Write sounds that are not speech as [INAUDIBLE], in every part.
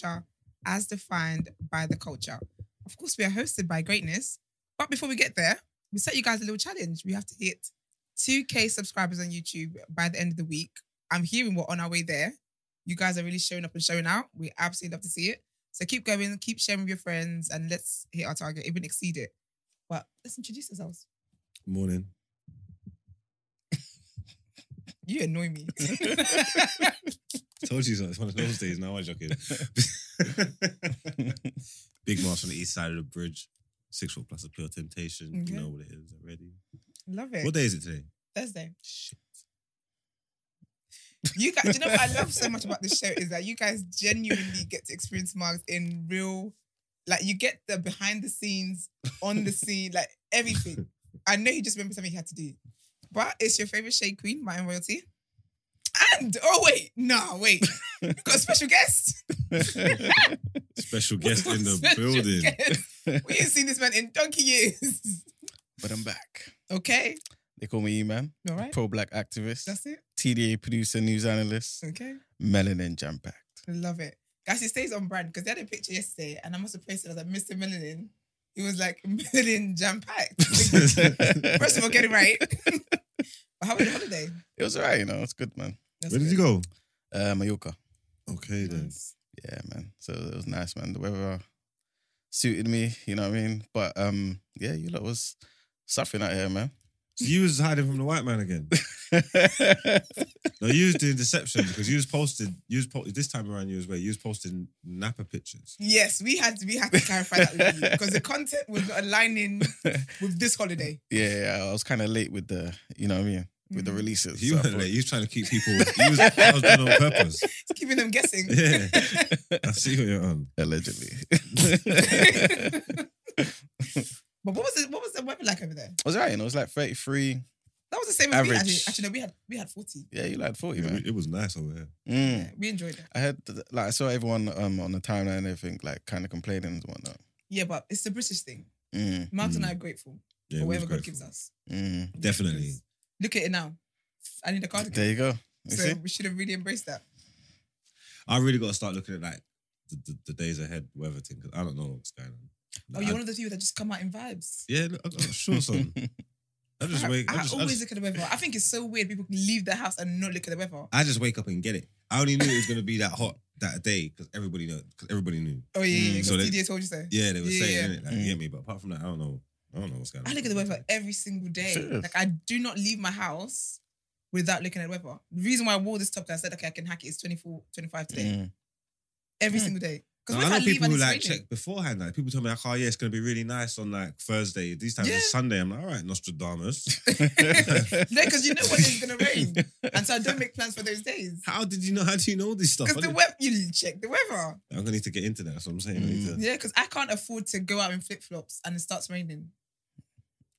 culture as defined by the culture. Of course, we are hosted by greatness. But before we get there, we set you guys a little challenge. We have to hit 2K subscribers on YouTube by the end of the week. I'm hearing we're on our way there. You guys are really showing up and showing out. We absolutely love to see it. So keep going, keep sharing with your friends, and let's hit our target, even exceed it. But let's introduce ourselves. Morning. [LAUGHS] You annoy me. [LAUGHS] Told you so. It's one of those days. Now I'm joking. [LAUGHS] Big Mars from the east side of the bridge. Six foot plus a pure temptation. Okay. You know what it is already. love it. What day is it today? Thursday. Shit. You guys, you know what I love so much about this show is that you guys genuinely get to experience Marks in real, like you get the behind the scenes, on the scene, like everything. I know you just remember something you had to do, but it's your favorite shade queen, Martin Royalty. And oh wait, no wait, we got a special guest. [LAUGHS] Special guest in the building. guest. We ain't seen this man in donkey years. But I'm back. Okay, They call me E-Man, all right, pro black activist, that's it. TDA producer, news analyst, Okay. melanin jam packed. Love it. Guys, it stays on brand because they had a picture yesterday and I must have posted as like Mr. Melanin. He was like melanin jam packed. First of all, get it right. but [LAUGHS] how was your holiday? It was alright, you know. It's good, man. That's Where did you go? Uh, Mallorca. Okay then. Nice. Yeah, man. So it was nice, man. The weather suited me, you know what I mean? But um, yeah, you lot was suffering out here, man. So you was hiding from the white man again. [LAUGHS] No, you was doing deception because you was posted. You was po- this time around. You was where you was posting Napa pictures. Yes, we had to we had to clarify that with you because the content was not aligning with this holiday. [LAUGHS] yeah, I was kind of late with the, you know what I mean, with the Mhm. releases. You So were late. You was trying to keep people. You was, that was done on purpose. [LAUGHS] It's keeping them guessing. Yeah. I see what you're on. Allegedly. But what was it? What was the weather like over there? it was right, and it was like 33. That was the same as we Average. actually. Actually, no, we had we had forty. Yeah, you like 40, It, man. it was nice over here. Mm. Yeah, we enjoyed it. I had, like, I saw everyone um, on the timeline and everything, like, kind of complaining and whatnot. Yeah, but it's the British thing. Mm. Mark and Mm. I are grateful Yeah, for we was whatever God gives us. Mm. Definitely. Look at it now. I need a cardigan. There you go. You so see? we should have really embraced that. I really got to start looking at like the, the, the days ahead weather thing because I don't know what's going on. Oh, you're I- one of those people that just come out in vibes. yeah, look, I got shorts on. I just [LAUGHS] I, wake. I I just, I, always just, look at the weather. I think it's so weird people leave their house and not look at the weather. I just wake up and get it. I only knew it was gonna be that hot that day because everybody know. Because everybody knew. Oh yeah, yeah, Mm. So they- TDA told you so. Yeah, they were Yeah, saying yeah. it. Like, Mm. you get me, but apart from that, I don't know. I don't know what's going on. I look at the weather every single day. Serious? Like I do not leave my house without looking at the weather. The reason why I wore this top that I said, okay, I can hack it. it is 24, 25 today. Mm. Every Mm. single day. Because I know people who like raining? check beforehand. Like people tell me like, oh yeah, it's gonna be really nice on like Thursday. These times Yeah. it's Sunday. I'm like, all right, Nostradamus. [LAUGHS] No, because you know when it's gonna rain. And so I don't make plans for those days. How did you know? How do you know this stuff? Because the weather, you check the weather. I'm gonna need to get into that. That's what I'm saying. To- mm, Yeah, because I can't afford to go out in flip flops and it starts raining.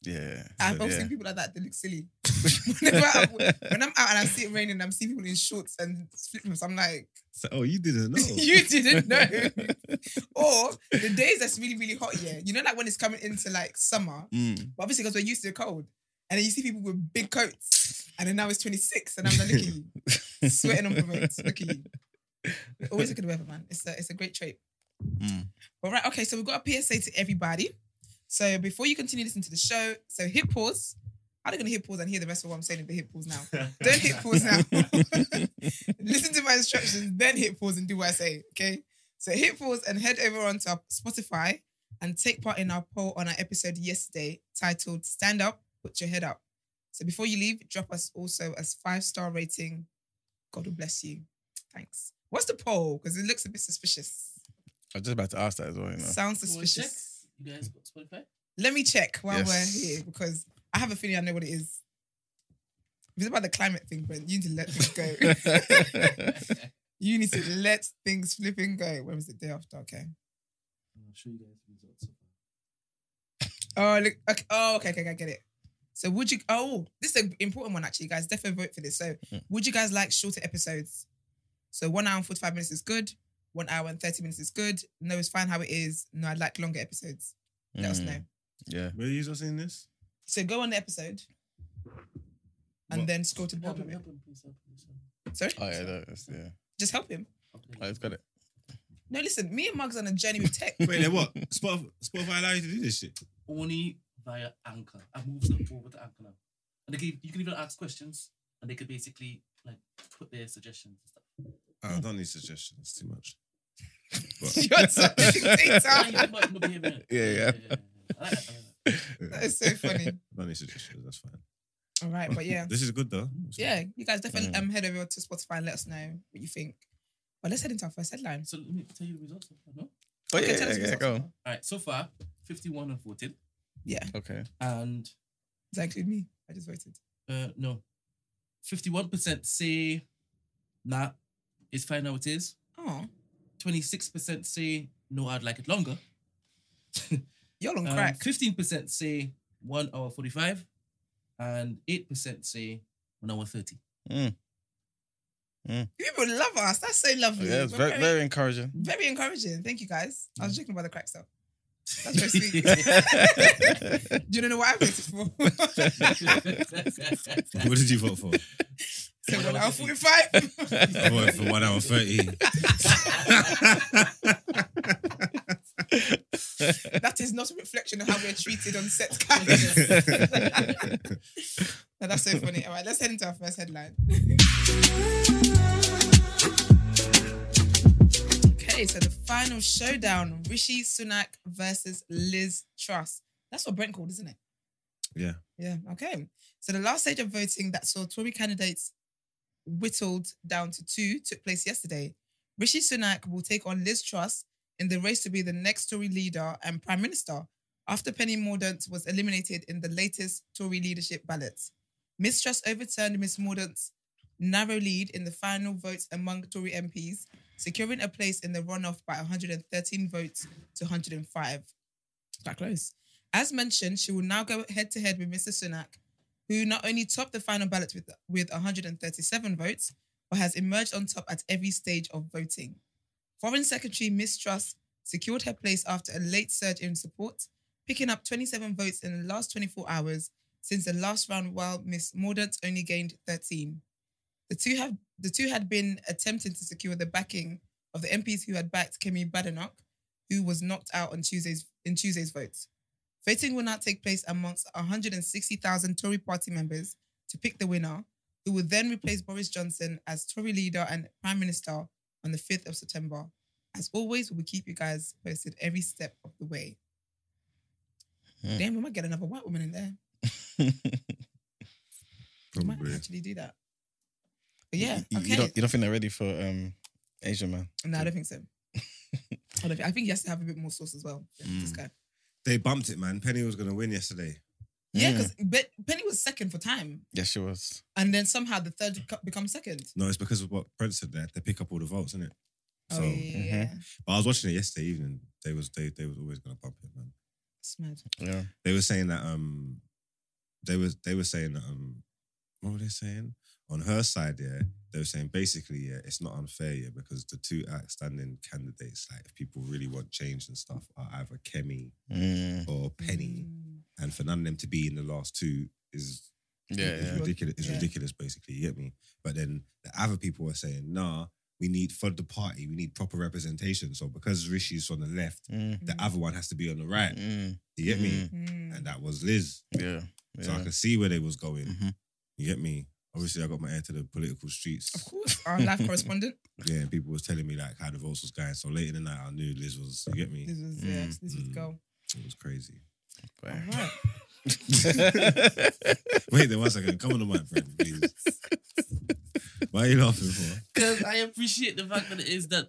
Yeah. I've yeah. seen people like that They look silly. [LAUGHS] [LAUGHS] Whenever when I'm out and I see it raining, I'm seeing people in shorts and flip flops. I'm like, So- oh, you didn't [LAUGHS] know. you didn't know. or the days that's really, really hot, yeah. You know, like when it's coming into like summer, Mm. but obviously because we're used to the cold. And then you see people with big coats, and then now it's 26, and I'm like, look at you, sweating on promotes. Look at you. Always look at the weather, man. It's a, it's a great trait. Mm. But right, okay, so we've got a PSA to everybody. So before you continue listening to the show, so hit pause. How are they gonna hit pause and hear the rest of what I'm saying if they hit pause now? Don't hit pause now. [LAUGHS] Listen to my instructions, then hit pause and do what I say. Okay. So hit pause and head over onto our Spotify and take part in our poll on our episode yesterday titled Stand Up, Put Your Head Up. So before you leave, drop us also as five-star rating. God will bless you. Thanks. What's the poll? Because it looks a bit suspicious. I was just about to ask that as well, you know. Sounds You wanna suspicious. You guys got Spotify? Let me check while Yes. we're here because I have a feeling I know what it is. If it's about the climate thing, but you need to let things go. [LAUGHS] you need to let things flipping go. When was the day after? Okay. I'll show you guys the results. so Oh, look. Okay. Oh, okay, okay, okay, I get it. So would you? Oh, this is an important one actually, guys. Definitely vote for this. So, Mm. would you guys like shorter episodes? So one hour and forty-five minutes is good. One hour and thirty minutes is good. No, it's fine how it is. No, I'd like longer episodes. Let us Mm. know. Yeah. Where you just seen this? So go on the episode and What? then scroll to the Help bottom him, of it. help him, please help him. please help him. Sorry, Oh, yeah, that's, yeah. just help him. Okay. Oh, it's got it. No, listen, me and Mug's on a journey with tech. [LAUGHS] Wait, then what? Spotify, Spotify allow you to do this shit? Only via Anchor. I moved them over to Anchor now. And they can, you can even ask questions and they could basically like put their suggestions and stuff. I don't need suggestions too much. [LAUGHS] You're such a dictator. Ah, you might not be hearing it. Yeah, yeah. I like that, I like that. That is so funny. I don't need suggestions. That's fine. All right, but yeah. This is good though. Yeah, you guys definitely um head over to Spotify and let us know what you think. But let's head into our first headline. So let me tell you the results. No? Oh Okay, yeah, tell us yeah, the yeah, results. go. All right, so far, 51 and voted. Yeah, Okay. And does that include me? I just voted. uh no, 51% say nah, it's fine how it is. Oh, 26% say no, I'd like it longer. [LAUGHS] you're on Um, crack. 15% say 1 hour 45. And 8% say 1 hour 30. People love us. That's so lovely. Yeah, it's We're very, very encouraging. very encouraging. Thank you guys. I was joking about the crack stuff. [LAUGHS] That's very sweet. [LAUGHS] Do you know what I voted for? What did you vote for? So one hour forty-five. I voted for one hour thirty. [LAUGHS] that is not a reflection of how we're treated on set. [LAUGHS] No, that's so funny. All right, let's head into our first headline. okay, so the final showdown: Rishi Sunak versus Liz Truss. That's what Brent called, isn't it? yeah. Yeah. Okay. So the last stage of voting that saw Tory candidates whittled down to two took place yesterday. Rishi Sunak will take on Liz Truss in the race to be the next Tory leader and prime minister after Penny Mordaunt was eliminated in the latest Tory leadership ballots. Miss Truss overturned Miss Mordaunt's narrow lead in the final votes among Tory MPs, securing a place in the runoff by 113 votes to 105. That close. As mentioned, she will now go head to head with Mr. Sunak, who not only topped the final ballot with, with 137 votes, but has emerged on top at every stage of voting. Foreign Secretary Miss secured her place after a late surge in support, picking up 27 votes in the last 24 hours since the last round, while Miss Mordaunt only gained 13. The two have the two had been attempting to secure the backing of the MPs who had backed Kemi Badenoch, who was knocked out on Tuesday's in Tuesday's votes. Voting will now take place amongst 160,000 Tory party members to pick the winner, who will then replace Boris Johnson as Tory leader and Prime Minister on the 5th of September. As always, we will keep you guys posted every step of the way. Hmm. Damn, we might get another white woman in there. [LAUGHS] We might actually do that. But yeah, You, okay. you don't you don't think they're ready for um Asian man? no, I don't think so. [LAUGHS] I, don't think, I think he has to have a bit more sauce as well. This Mm. guy. They bumped it, man. Penny was gonna win yesterday. Yeah, because Penny was second for time, Yes, she was. and then somehow the third co- becomes second. No, it's because of what Brent said there. They pick up all the votes, isn't it? So, oh yeah, yeah. but I was watching it yesterday evening. They was they they was always gonna bump it, man. It's mad. Yeah. They were saying that um, they was they were saying that um, what were they saying on her side? Yeah, they were saying basically, yeah, it's not unfair, yeah, because the two outstanding candidates, like if people really want change and stuff, are either Kemi Mm. or Penny, Mm. and for none of them to be in the last two is Yeah, is yeah. ridiculous. It's Yeah. ridiculous, basically. You get me? But then the other people were saying, nah, we need for the party, we need proper representation. So because Rishi's on the left, Mm. the other one has to be on the right. Mm. You get me? Mm. Mm. And that was Liz. Yeah. So I yeah. could see where they was going. Mhm. You get me? Obviously, I got my ear to the political streets. Of course, our live correspondent. [LAUGHS] Yeah, and people was telling me like how the votes was going. So late in the night, I knew Liz was. You get me? This was yeah, Mm. this was Mm. go. It was crazy. All Right. right. [LAUGHS] Wait, there one second. Come on the mic, friend, please. Why are you laughing for? Because I appreciate the fact that it is that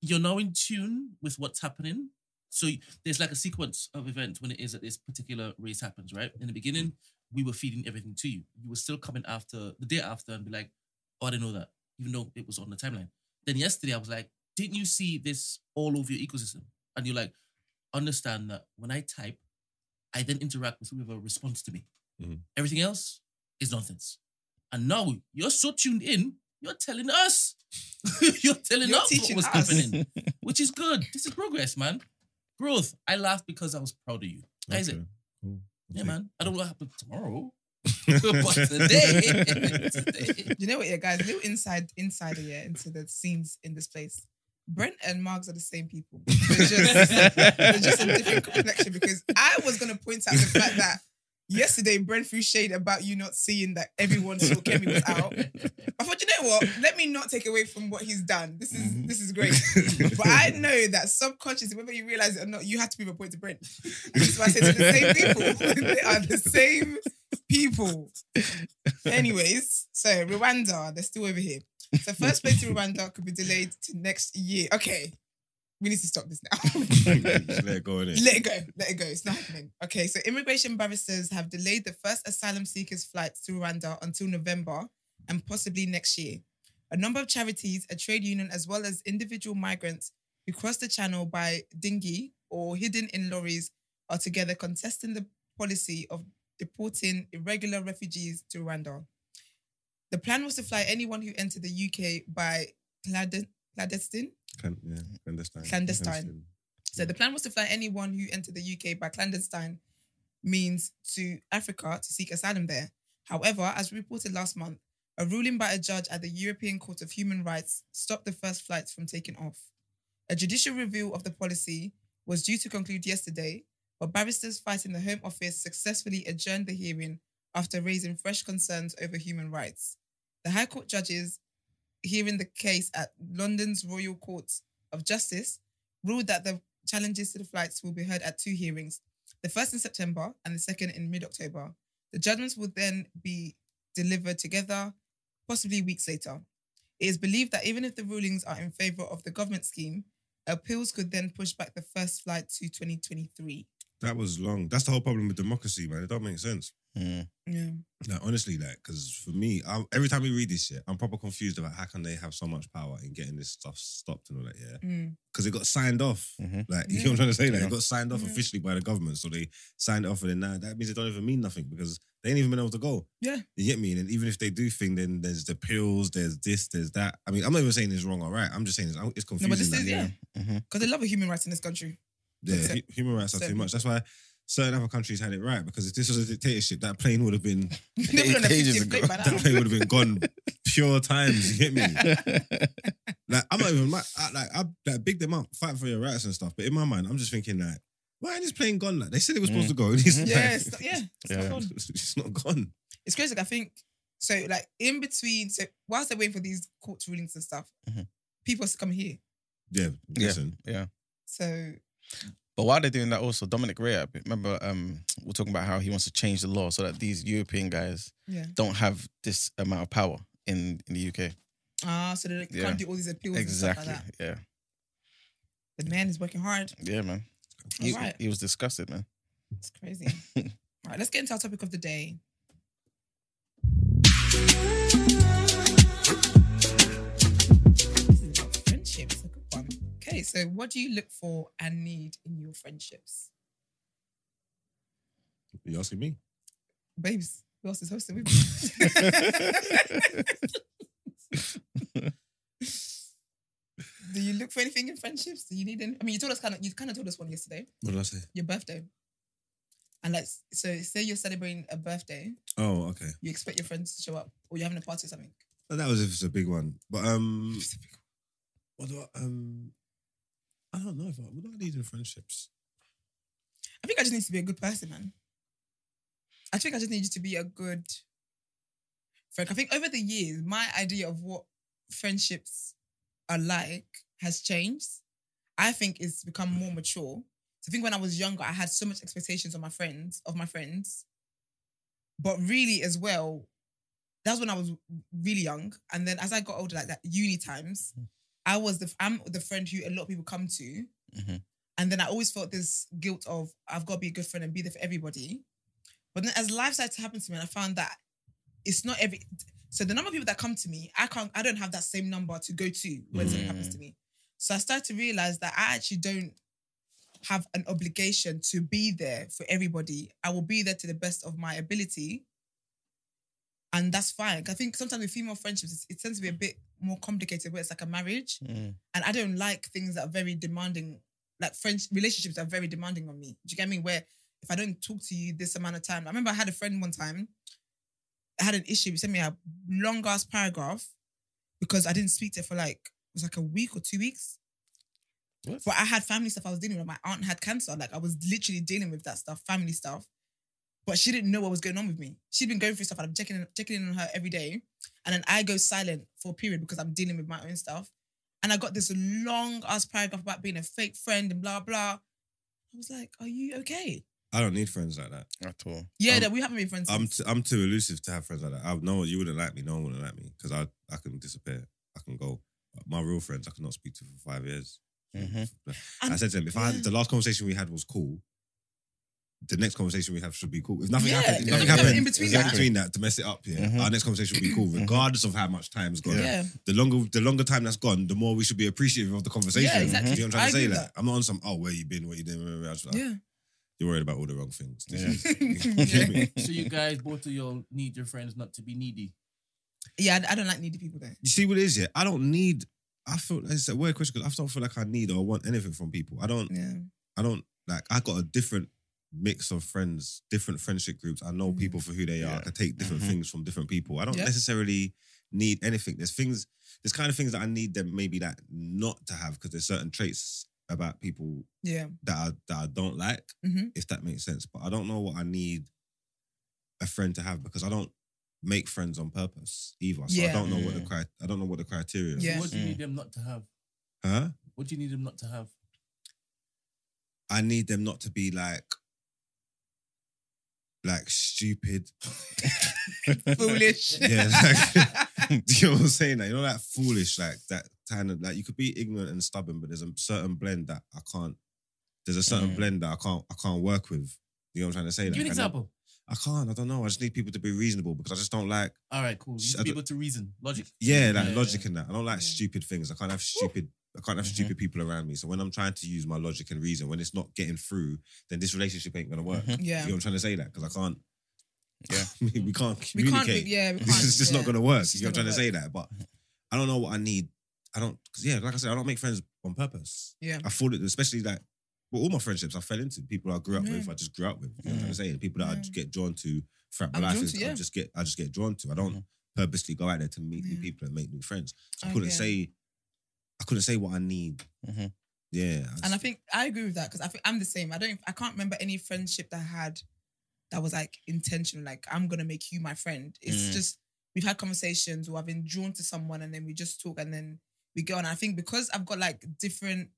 you're now in tune with what's happening. So there's like a sequence of events when it is that this particular race happens, right? In the beginning, we were feeding everything to you. You were still coming after the day after and be like, oh, I didn't know that, even though it was on the timeline. Then yesterday, I was like, didn't you see this all over your ecosystem? And you're like, understand that when I type, I then interact with whoever responds to me. Mhm. Everything else is nonsense. And now you're so tuned in, you're telling us. [LAUGHS] you're telling You're us teaching what was us. happening, [LAUGHS] which is good. This is progress, man. Growth. I laughed because I was proud of you. That is it. Cool. Yeah, man. I don't know what happened tomorrow. [LAUGHS] but [LAUGHS] today, today. [LAUGHS] You know what, yeah, guys, little inside insider yeah into the scenes in this place. Brent and Margs are the same people. They're just, they're just a different complexion because I was gonna point out the fact that yesterday Brent threw shade about you not seeing that everyone saw Kemi was out. [LAUGHS] I thought, you know what? Let me not take away from what he's done. This is Mhm. this is great. [LAUGHS] But I know that subconsciously, whether you realize it or not, you have to be a point to Brent. That's why I said to the same [LAUGHS] people. they are the same people. Anyways, so Rwanda, they're still over here. So first place to Rwanda could be delayed to next year. Okay. We need to stop this now. [LAUGHS] Let it go in it. Let it go. Let it go. It's not happening. Okay, so immigration barristers have delayed the first asylum seekers' flights to Rwanda until November and possibly next year. A number of charities, a trade union, as well as individual migrants who cross the channel by dinghy or hidden in lorries are together contesting the policy of deporting irregular refugees to Rwanda. The plan was to fly anyone who entered the UK by clandestine Yeah, clandestine. Clandestine. So the plan was to fly anyone who entered the UK by clandestine means to Africa to seek asylum there. However, as reported last month, a ruling by a judge at the European Court of Human Rights stopped the first flights from taking off. A judicial review of the policy was due to conclude yesterday, but barristers fighting the Home Office successfully adjourned the hearing after raising fresh concerns over human rights. The High Court judges hearing the case at London's Royal Court of Justice ruled that the challenges to the flights will be heard at two hearings, the first in September and the second in mid October. The judgments will then be delivered together, possibly weeks later. It is believed that even if the rulings are in favour of the government scheme, appeals could then push back the first flight to 2023. That was long. That's the whole problem with democracy, man. It don't make sense. Mm. Yeah. Like honestly, like because for me, i every time we read this shit, I'm proper confused about how can they have so much power in getting this stuff stopped and all that. Yeah, Mm. because it got signed off. Mhm. Like [LAUGHS] you Yeah. know what I'm trying to say? Like Yeah. it got signed off Yeah. officially by the government, so they signed it off, and then now that means it don't even mean nothing because they ain't even been able to go. Yeah. you get me. And even if they do thing, then there's the pills, there's this, there's that. I mean, I'm not even saying it's wrong or right. I'm just saying it's, it's No, confusing. but this like, is, yeah. Because they love a human rights in this country. Yeah, So- hu- human rights are too much. That's why certain other countries had it right because if this was a dictatorship, that plane would have been They've on a Ages 50th ago. flight by that plane would have been gone pure times. You get me? [LAUGHS] Like I'm not even mad- I, like I like big them up, fight for your rights and stuff. But in my mind, I'm just thinking like, why ain't this plane gone? Like they said it was supposed to go. and It's, Mhm. Yeah, like, it's, yeah, it's Yeah. not gone. [LAUGHS] it's not gone. It's crazy. like, I think so. Like in between, so whilst they're waiting for these court rulings and stuff, Mhm. people have to come here. Yeah, Yeah. listen. yeah. So But while they're doing that, also Dominic Raab, remember, um, we're talking about how he wants to change the law so that these European guys yeah, don't have this amount of power in in the UK. ah, so they Yeah. can't do all these appeals Exactly. and stuff like that. Yeah. The man is working hard. Yeah, man. He, Alright. he was disgusted, man. It's crazy. [LAUGHS] all right, let's get into our topic of the day. Okay, so what do you look for and need in your friendships, You asking me? babes? Who else is hosting with me? [LAUGHS] Do you look for anything in friendships? Do you need any? I mean, you told us kind of. You kind of told us one yesterday. What did I say? Your birthday. And like, so say you're celebrating a birthday, Oh, okay. you expect your friends to show up, or you're having a party or something. But that was if it's a big one. But um, what do I um? I don't know if I, do I need in friendships. I think I just need to be a good person, man. I think I just need you to be a good friend. I think over the years, my idea of what friendships are like has changed. I think it's become more mature. So I think when I was younger, I had so much expectations of my friends, of my friends. But really, as well, that's when I was really young. And then as I got older, like that uni times, hmm. I was the I'm the friend who a lot of people come to. Mhm. And then I always felt this guilt of I've got to be a good friend and be there for everybody. But then as life started to happen to me, and I found that it's not every so the number of people that come to me, I can't I don't have that same number to go to when something happens to me. So I started to realize that I actually don't have an obligation to be there for everybody. I will be there to the best of my ability. And that's fine. I think sometimes with female friendships, it tends to be a bit more complicated where it's like a marriage. Mm. And I don't like things that are very demanding, like friends, relationships are very demanding on me. Do you get me? Where if I don't talk to you this amount of time, I remember I had a friend one time, I had an issue. He sent me a long ass paragraph because I didn't speak to her for like, it was like a week or two weeks. What? But I had family stuff I was dealing with. My aunt had cancer. Like I was literally dealing with that stuff, family stuff. But she didn't know what was going on with me. She'd been going through stuff. and I'm checking checking in on her every day, and then I go silent for a period because I'm dealing with my own stuff. And I got this long ass paragraph about being a fake friend and blah blah. I was like, "Are you okay?" I don't need friends like that. At all. Yeah, that we haven't been friends. I'm since. t- I'm too elusive to have friends like that. I know you wouldn't like me. No one wouldn't like me because I I can disappear. I can go. My real friends I cannot speak to for five years. Mhm. I said to him, if I had, the last conversation we had was cool, the next conversation we have should be cool. If nothing Yeah, happened, if yeah, nothing yeah. happened In between in that. between that to mess it up, yeah, Mhm. our next conversation will be cool, Mhm. regardless of how much time's gone. yeah. The longer the longer time that's gone, the more we should be appreciative of the conversation. Yeah, exactly. Do you know what I'm trying I to say? agree with Like, I'm not on some, oh, where you been, what you doing, I just like, yeah. you're worried about all the wrong things. This Yeah. is- [LAUGHS] [LAUGHS] you get me? So you guys, both of y'all, need your friends not to be needy. Yeah, I, I don't like needy people though. You see what it is, yeah? I don't need, I feel, it's a weird question because I don't feel like I need or want anything from people. I don't, Yeah. I don't like. I got a different mix of friends, different friendship groups. I know Mm. people for who they are. Yeah. I can take different Mhm. things from different people. I don't Yeah. necessarily need anything. There's things. There's kind of things that I need them maybe that not to have because there's certain traits about people Yeah. that I that I don't like. Mhm. If that makes sense, but I don't know what I need a friend to have because I don't make friends on purpose either. So I don't know what the Mm. cri- I don't know what the criteria is. Yeah. So what do you Mm. need them not to have? Huh? What do you need them not to have? I need them not to be like like stupid. [LAUGHS] Foolish. Yeah, like- [LAUGHS] Do you know what I'm saying? Like, you know, that foolish, like that kind of like you could be ignorant and stubborn, but there's a certain blend that I can't. There's a certain Mm. blend that I can't. I can't work with. You know what I'm trying to say? Give Like, an example. I can't. I don't know. I just need people to be reasonable because I just don't like. All right, cool. You need I to be able to reason, logic. Yeah, like Yeah, logic yeah. and that. I don't like Yeah. stupid things. I can't have stupid. I can't have Mhm. stupid people around me. So when I'm trying to use my logic and reason, when it's not getting through, then this relationship ain't gonna work. Mhm. You Yeah. know I'm trying to say? That because I can't. Yeah. [LAUGHS] we can't We can't. communicate. Yeah. We [LAUGHS] can't. this is just yeah. not gonna work. It's You know I'm not trying to gonna say that, but I don't know what I need. I don't because yeah, like I said, I don't make friends on purpose. Yeah. I thought it, especially like well, all my friendships I fell into people I grew up Yeah. with. I just grew up with. You know what I'm saying? to say? And people that I just get drawn to throughout my I'm life. is to, I just get I just get drawn to. I don't Mhm. purposely go out there to meet new people and make new friends. So I I couldn't say I couldn't say what I need. Mhm. Yeah. And I think I agree with that because I think I'm the same. I don't. I can't remember any friendship that I had that was like intentional. Like I'm gonna make you my friend. It's Mm. just we've had conversations or I've been drawn to someone and then we just talk and then we go on. I think because I've got like different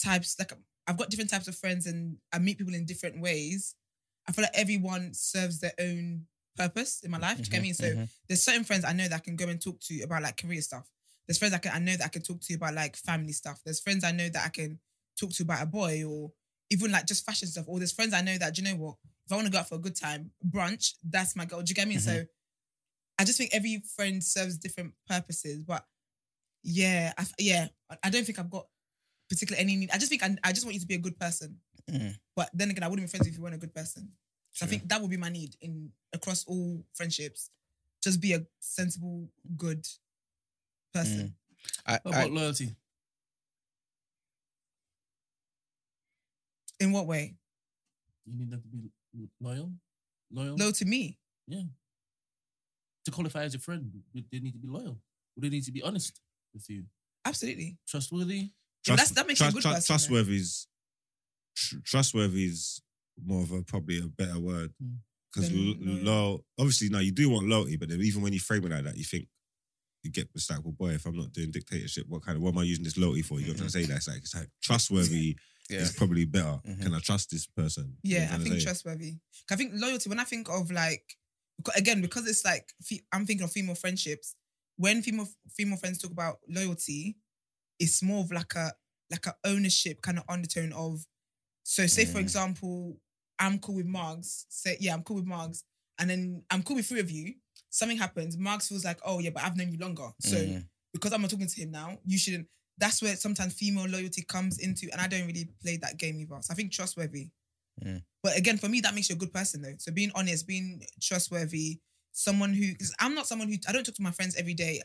types, like I've got different types of friends and I meet people in different ways. I feel like everyone serves their own purpose in my life. Do you get me? So Mhm. there's certain friends I know that I can go and talk to about like career stuff. There's friends I can I know that I can talk to you about like family stuff. There's friends I know that I can talk to about a boy or even like just fashion stuff. Or there's friends I know that do you know what? If I want to go out for a good time, brunch, that's my girl. Do you get me? So I just think every friend serves different purposes. But yeah, I, yeah, I- don't think I've got particularly any need. I just think I, I just want you to be a good person. Mm. But then again, I wouldn't be friends if you weren't a good person. So I think that would be my need in across all friendships. Just be a sensible, good person. I, What I, about loyalty? In what way? You need them to be l- loyal. Loyal. Low to me. Yeah. To qualify as your friend, they need to be loyal? Would they need to be honest with you? Absolutely. Trustworthy? Yeah, that's- that makes you a good person. Trustworthy is tr- trustworthy is more of a probably a better word Mm. because Than loyal. Obviously, no, you do want loyalty, but then even when you frame it like that, you think you get it's like, well, boy, if I'm not doing dictatorship, what kind of what am I using this loyalty for? You know what I'm trying to say? That's like it's like trustworthy yeah. is probably better. Mhm. Can I trust this person? Yeah, I think trustworthy. I think loyalty. When I think of like, again, because it's like I'm thinking of female friendships. When female female friends talk about loyalty, it's more of like a like a ownership kind of undertone of. So, say for Mm. example, I'm cool with Margs. Say, yeah, I'm cool with Margs, and then I'm cool with three of you. Something happens. Margs feels like, oh yeah, but I've known you longer. So Mhm. because I'm not talking to him now, you shouldn't. That's where sometimes female loyalty comes into, and I don't really play that game either. So I think trustworthy. Mm. But again, for me, that makes you a good person though. So being honest, being trustworthy, someone who, because I'm not someone who I don't talk to my friends every day.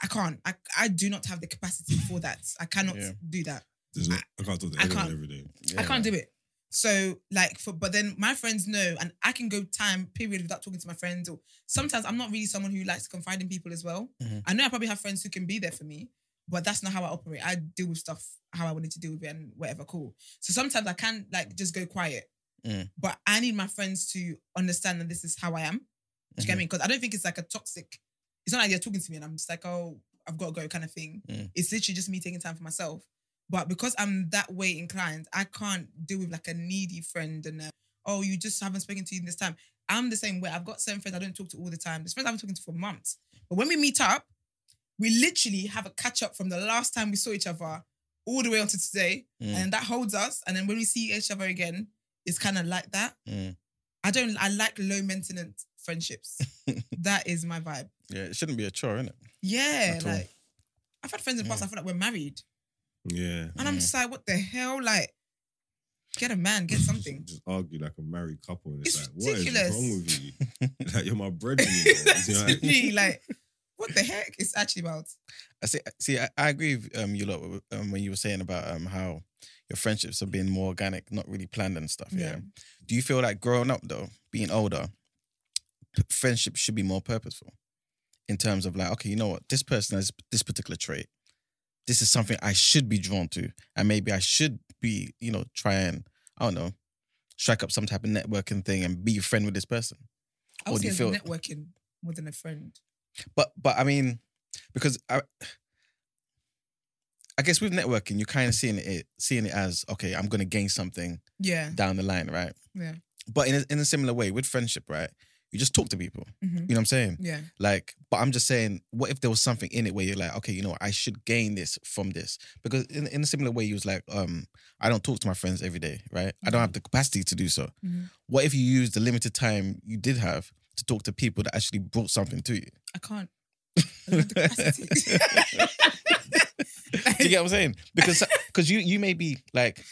I can't. I I do not have the capacity for that. I cannot Yeah. do that. There's no- I can't talk to I anyone can't. every day. I can't do it. So like for but then my friends know and I can go time period without talking to my friends or sometimes I'm not really someone who likes to confide in people as well. Mhm. I know I probably have friends who can be there for me, but that's not how I operate. I deal with stuff how I wanted to deal with it and whatever, cool. So sometimes I can like just go quiet, Mm. but I need my friends to understand that this is how I am. Do you get Mhm. me? Because I don't think it's like a toxic. It's not like you're talking to me and I'm just like, oh, I've got to go kind of thing. Mm. It's literally just me taking time for myself. But because I'm that way inclined, I can't deal with like a needy friend and a, oh, you just haven't spoken to you in this time. I'm the same way. I've got certain friends I don't talk to all the time. There's friends I haven't talking to for months. But when we meet up, we literally have a catch up from the last time we saw each other all the way on to today. Mm. And that holds us. And then when we see each other again, it's kind of like that. Mm. I don't, I like low maintenance friendships. [LAUGHS] that is my vibe. Yeah, it shouldn't be a chore, innit? Yeah. At all. Like, I've had friends in the past, I feel like we're married. Yeah. And I'm just like, what the hell? Like, get a man, get [LAUGHS] something. Just argue like a married couple. And it's, It's like, what is ridiculous. wrong with you? [LAUGHS] like, you're my breadwinner. you [LAUGHS] know, like- Literally, like, what the heck? It's actually about. I see. See, I, I agree with um, you lot um, when you were saying about um, how your friendships are being more organic, not really planned and stuff. Yeah. Yeah. Do you feel like growing up though, being older, p- friendship should be more purposeful in terms of like, okay, you know what, this person has this particular trait. This is something I should be drawn to, and maybe I should be, you know, try and I don't know, strike up some type of networking thing and be a friend with this person. I do you feel? networking more than a friend. But but I mean, because I I guess with networking, you're kind of seeing it seeing it as okay, I'm gonna gain something Yeah. down the line, right? Yeah. But in a, in a similar way with friendship, right? You just talk to people. hmm You know what I'm saying? Yeah. Like, but I'm just saying, what if there was something in it where you're like, okay, you know, I should gain this from this because in in a similar way, you was like, um, I don't talk to my friends every day, right? I don't have the capacity to do so. Mhm. What if you use the limited time you did have to talk to people that actually brought something to you? I can't. I don't have the capacity. Do [LAUGHS] you get what I'm saying? Because because you you may be like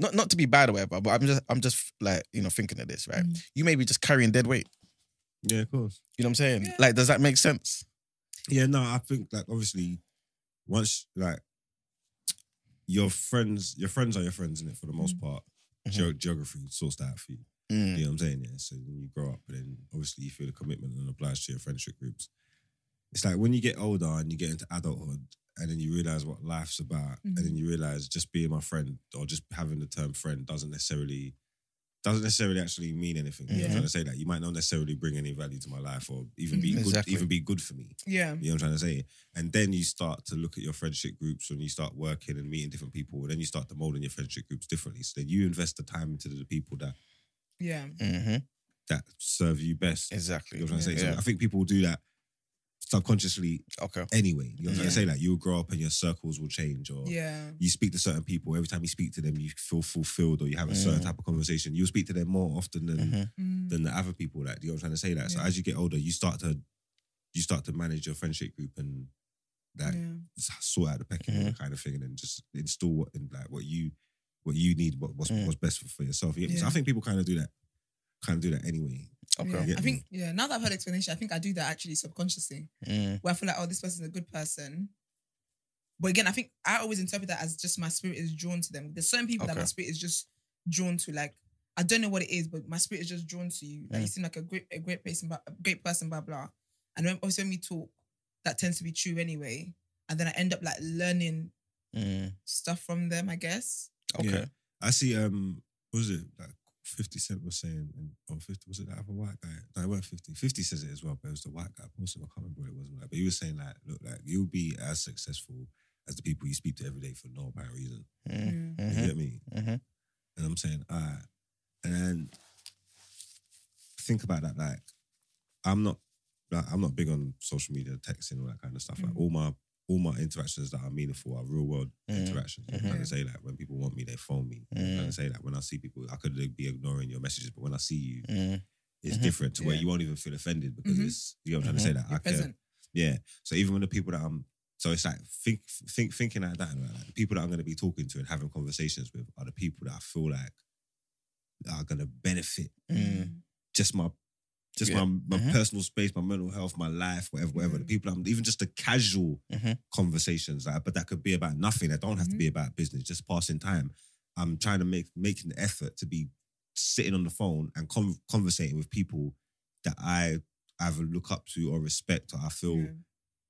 not not to be bad or whatever, but I'm just I'm just like you know thinking of this right. Mhm. You may be just carrying dead weight. yeah, of course. You know what I'm saying? Yeah. Like, does that make sense? Yeah, no, I think like obviously once like your friends, your friends are your friends in it for the most part. Mhm. Geo- geography sorts that out for you. Mm. You know what I'm saying? Yeah. So when you grow up, and then obviously you feel the commitment and obliged to your friendship groups. It's like when you get older and you get into adulthood, and then you realize what life's about, and then you realize just being my friend or just having the term friend doesn't necessarily doesn't necessarily actually mean anything. You know what I'm trying to say that you might not necessarily bring any value to my life or even be Mhm. good, even be good for me. yeah. You know what I'm trying to say? And then you start to look at your friendship groups when you start working and meeting different people. And then you start to mold in your friendship groups differently. So then you invest the time into the people that Yeah. hmm that serve you best. Exactly. You know what I'm trying to say? Yeah. I think people will do that subconsciously Okay. anyway. You know what I'm trying to Yeah. say? Like you'll grow up and your circles will change or Yeah. you speak to certain people. Every time you speak to them, you feel fulfilled or you have a certain Mm. type of conversation. You'll speak to them more often than Mhm. Mm. than the other people that you know what I'm trying to say that. So as you get older, you start to you start to manage your friendship group and that yeah. sort out the pecking Mm-hmm. order kind of thing, and then just install what in like what you what you need, what what's, Mm. what's best for, for yourself. You get? So I think people kind of do that, kind of do that anyway. Okay. Yeah. I think, yeah, now that I've heard explanation, I think I do that actually subconsciously. Mm. Where I feel like, oh, this person's a good person. But again, I think I always interpret that as just my spirit is drawn to them. There's certain people that my spirit is just drawn to. Like, I don't know what it is, but my spirit is just drawn to you. Like, you Mm. seem like a great, a great person, blah- a great person, blah, blah. And when, obviously when we talk, that tends to be true anyway. And then I end up like learning Mm. stuff from them, I guess. Okay. Yeah. I see. Um, what was it like? Fifty Cent was saying, and or fifty was it that other white guy? No, it weren't fifty. Fifty says it as well, but it was the white guy posted. I can't remember what it was. Like, but he was saying like, look, like you'll be as successful as the people you speak to every day for no apparent reason. Mm. Mm. You get me? Mhm. And I'm saying, all right. And then think about that. Like, I'm not, like, I'm not big on social media, texting, all that kind of stuff. Like, Mm. all my, all my interactions that are meaningful are real world Mm. interactions. Mhm. I'm trying to say like when people want me, they phone me. Know, I'm trying to say that when I see people, I could be ignoring your messages, but when I see you, Mm. it's different to where you won't even feel offended because Mhm. it's you know what I'm trying to say that I present. Yeah. So even when the people that I'm so it's like think think thinking like that, right? like the people that I'm gonna be talking to and having conversations with are the people that I feel like are gonna benefit Mm. just my just Yeah. my, my Mhm. personal space, my mental health, my life, whatever, whatever. The people I'm even just the casual Mhm. conversations, like, but that could be about nothing. That don't have to Mhm. be about business, just passing time. I'm trying to make making the effort to be sitting on the phone and con- conversating with people that I either look up to or respect, or I feel Yeah.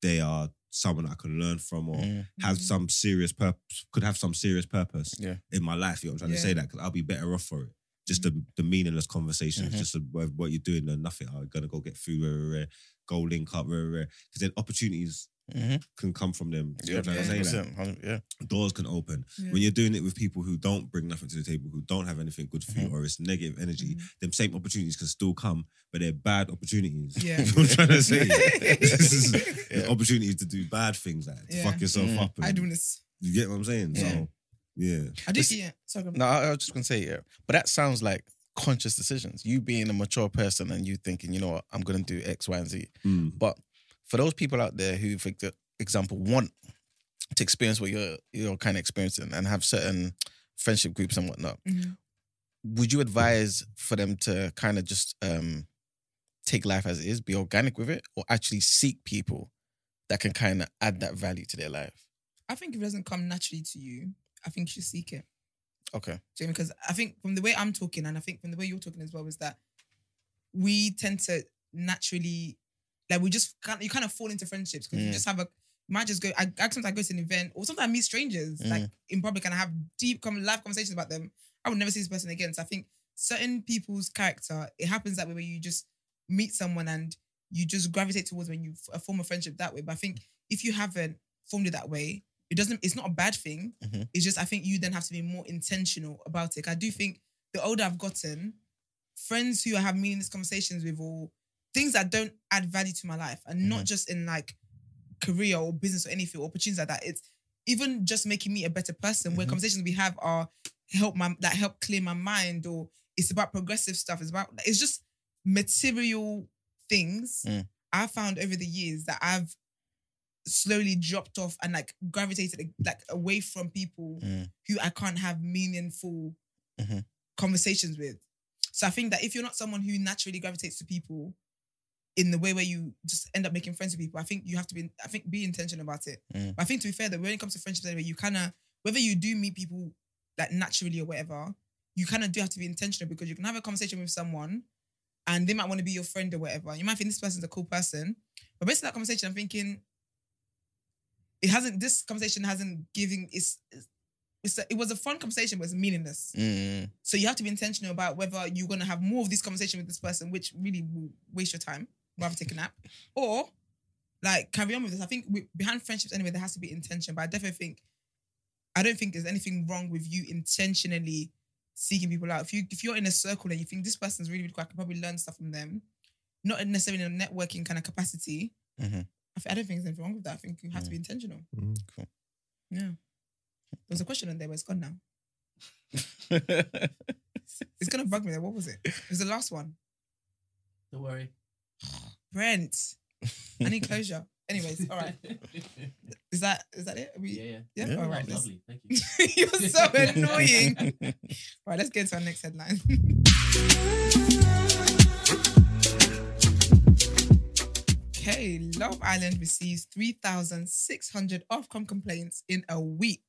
they are someone I can learn from or Mm. have Mhm. some serious purpose, could have some serious purpose Yeah. in my life. You know what I'm trying to say that because I'll be better off for it. Just the, the meaningless conversations, Mhm. just the, what what you're doing and nothing. I'm gonna go get food, rare, rare, rare, go link up, rare, rare. Because then opportunities Mhm. can come from them. You know Yeah, what I'm trying? Like, yeah. doors can open. Yeah. When you're doing it with people who don't bring nothing to the table, who don't have anything good for you, Mhm. or it's negative energy, Mhm. them same opportunities can still come, but they're bad opportunities. Yeah. [LAUGHS] you know what I'm trying to [LAUGHS] say? this is Yeah. the opportunities to do bad things, like to Yeah. fuck yourself Mhm. up. And, Idleness. You get what I'm saying? Yeah. So, yeah. I did. This- Yeah. Sorry. No, I, I was just gonna say yeah, but that sounds like conscious decisions. You being a mature person and you thinking, you know what, I'm gonna do X, Y, and Z. Mm. But for those people out there who, for the example, want to experience what you're you're kind of experiencing and have certain friendship groups and whatnot, Mhm. would you advise for them to kind of just um take life as it is, be organic with it, or actually seek people that can kind of add that value to their life? I think if it doesn't come naturally to you, I think you should seek it. Okay. Jamie, because I think from the way I'm talking, and I think from the way you're talking as well, is that we tend to naturally, like, we just kind you kind of fall into friendships because you Mm. just have a. you Might just go. I, I sometimes I go to an event, or sometimes I meet strangers like in public, and I have deep, live conversations about them. I would never see this person again. So I think certain people's character, it happens that way where you just meet someone and you just gravitate towards when you form a friendship that way. But I think if you haven't formed it that way, it doesn't. It's not a bad thing. Mhm. It's just I think you then have to be more intentional about it. I do think the older I've gotten, friends who I have meaningless conversations with or things that don't add value to my life, and not just in like career or business or anything, or opportunities like that. It's even just making me a better person. Where Mhm. conversations we have are help my that help clear my mind, or it's about progressive stuff. It's about it's just material things. Mm. I found over the years that I've slowly dropped off and like gravitated like away from people Mm. who I can't have meaningful Mhm. conversations with. So I think that if you're not someone who naturally gravitates to people in the way where you just end up making friends with people, I think you have to be, I think, be intentional about it. Mm. But I think to be fair, that when it comes to friendships, anyway, you kind of, whether you do meet people like naturally or whatever, you kind of do have to be intentional because you can have a conversation with someone and they might want to be your friend or whatever. You might think this person's a cool person, but based on that conversation, I'm thinking it hasn't. This conversation hasn't given. It's, it's a, it was a fun conversation, but it's meaningless. Mm. So you have to be intentional about whether you're gonna have more of this conversation with this person, which really will waste your time. Rather take a nap, or like carry on with this. I think we, behind friendships anyway, there has to be intention. But I definitely think I don't think there's anything wrong with you intentionally seeking people out. If you if you're in a circle and you think this person's really really cool, I can probably learn stuff from them, not necessarily in a networking kind of capacity. Mhm. I, th- don't think there's anything wrong with that. I think you have to be intentional. Mm. Cool. Yeah. There's a question on there, but it's gone now. [LAUGHS] It's gonna bug me. There. What was it? It was the last one. Don't worry. [SIGHS] Brent. I need closure. Anyways, all right. [LAUGHS] Is that is that it? Are we, yeah, yeah. yeah? Yeah. All Oh, let's- lovely. Thank [LAUGHS] you. You're so annoying. All right, let's get to our next headline. Okay, Love Island receives 3,600 Ofcom complaints in a week.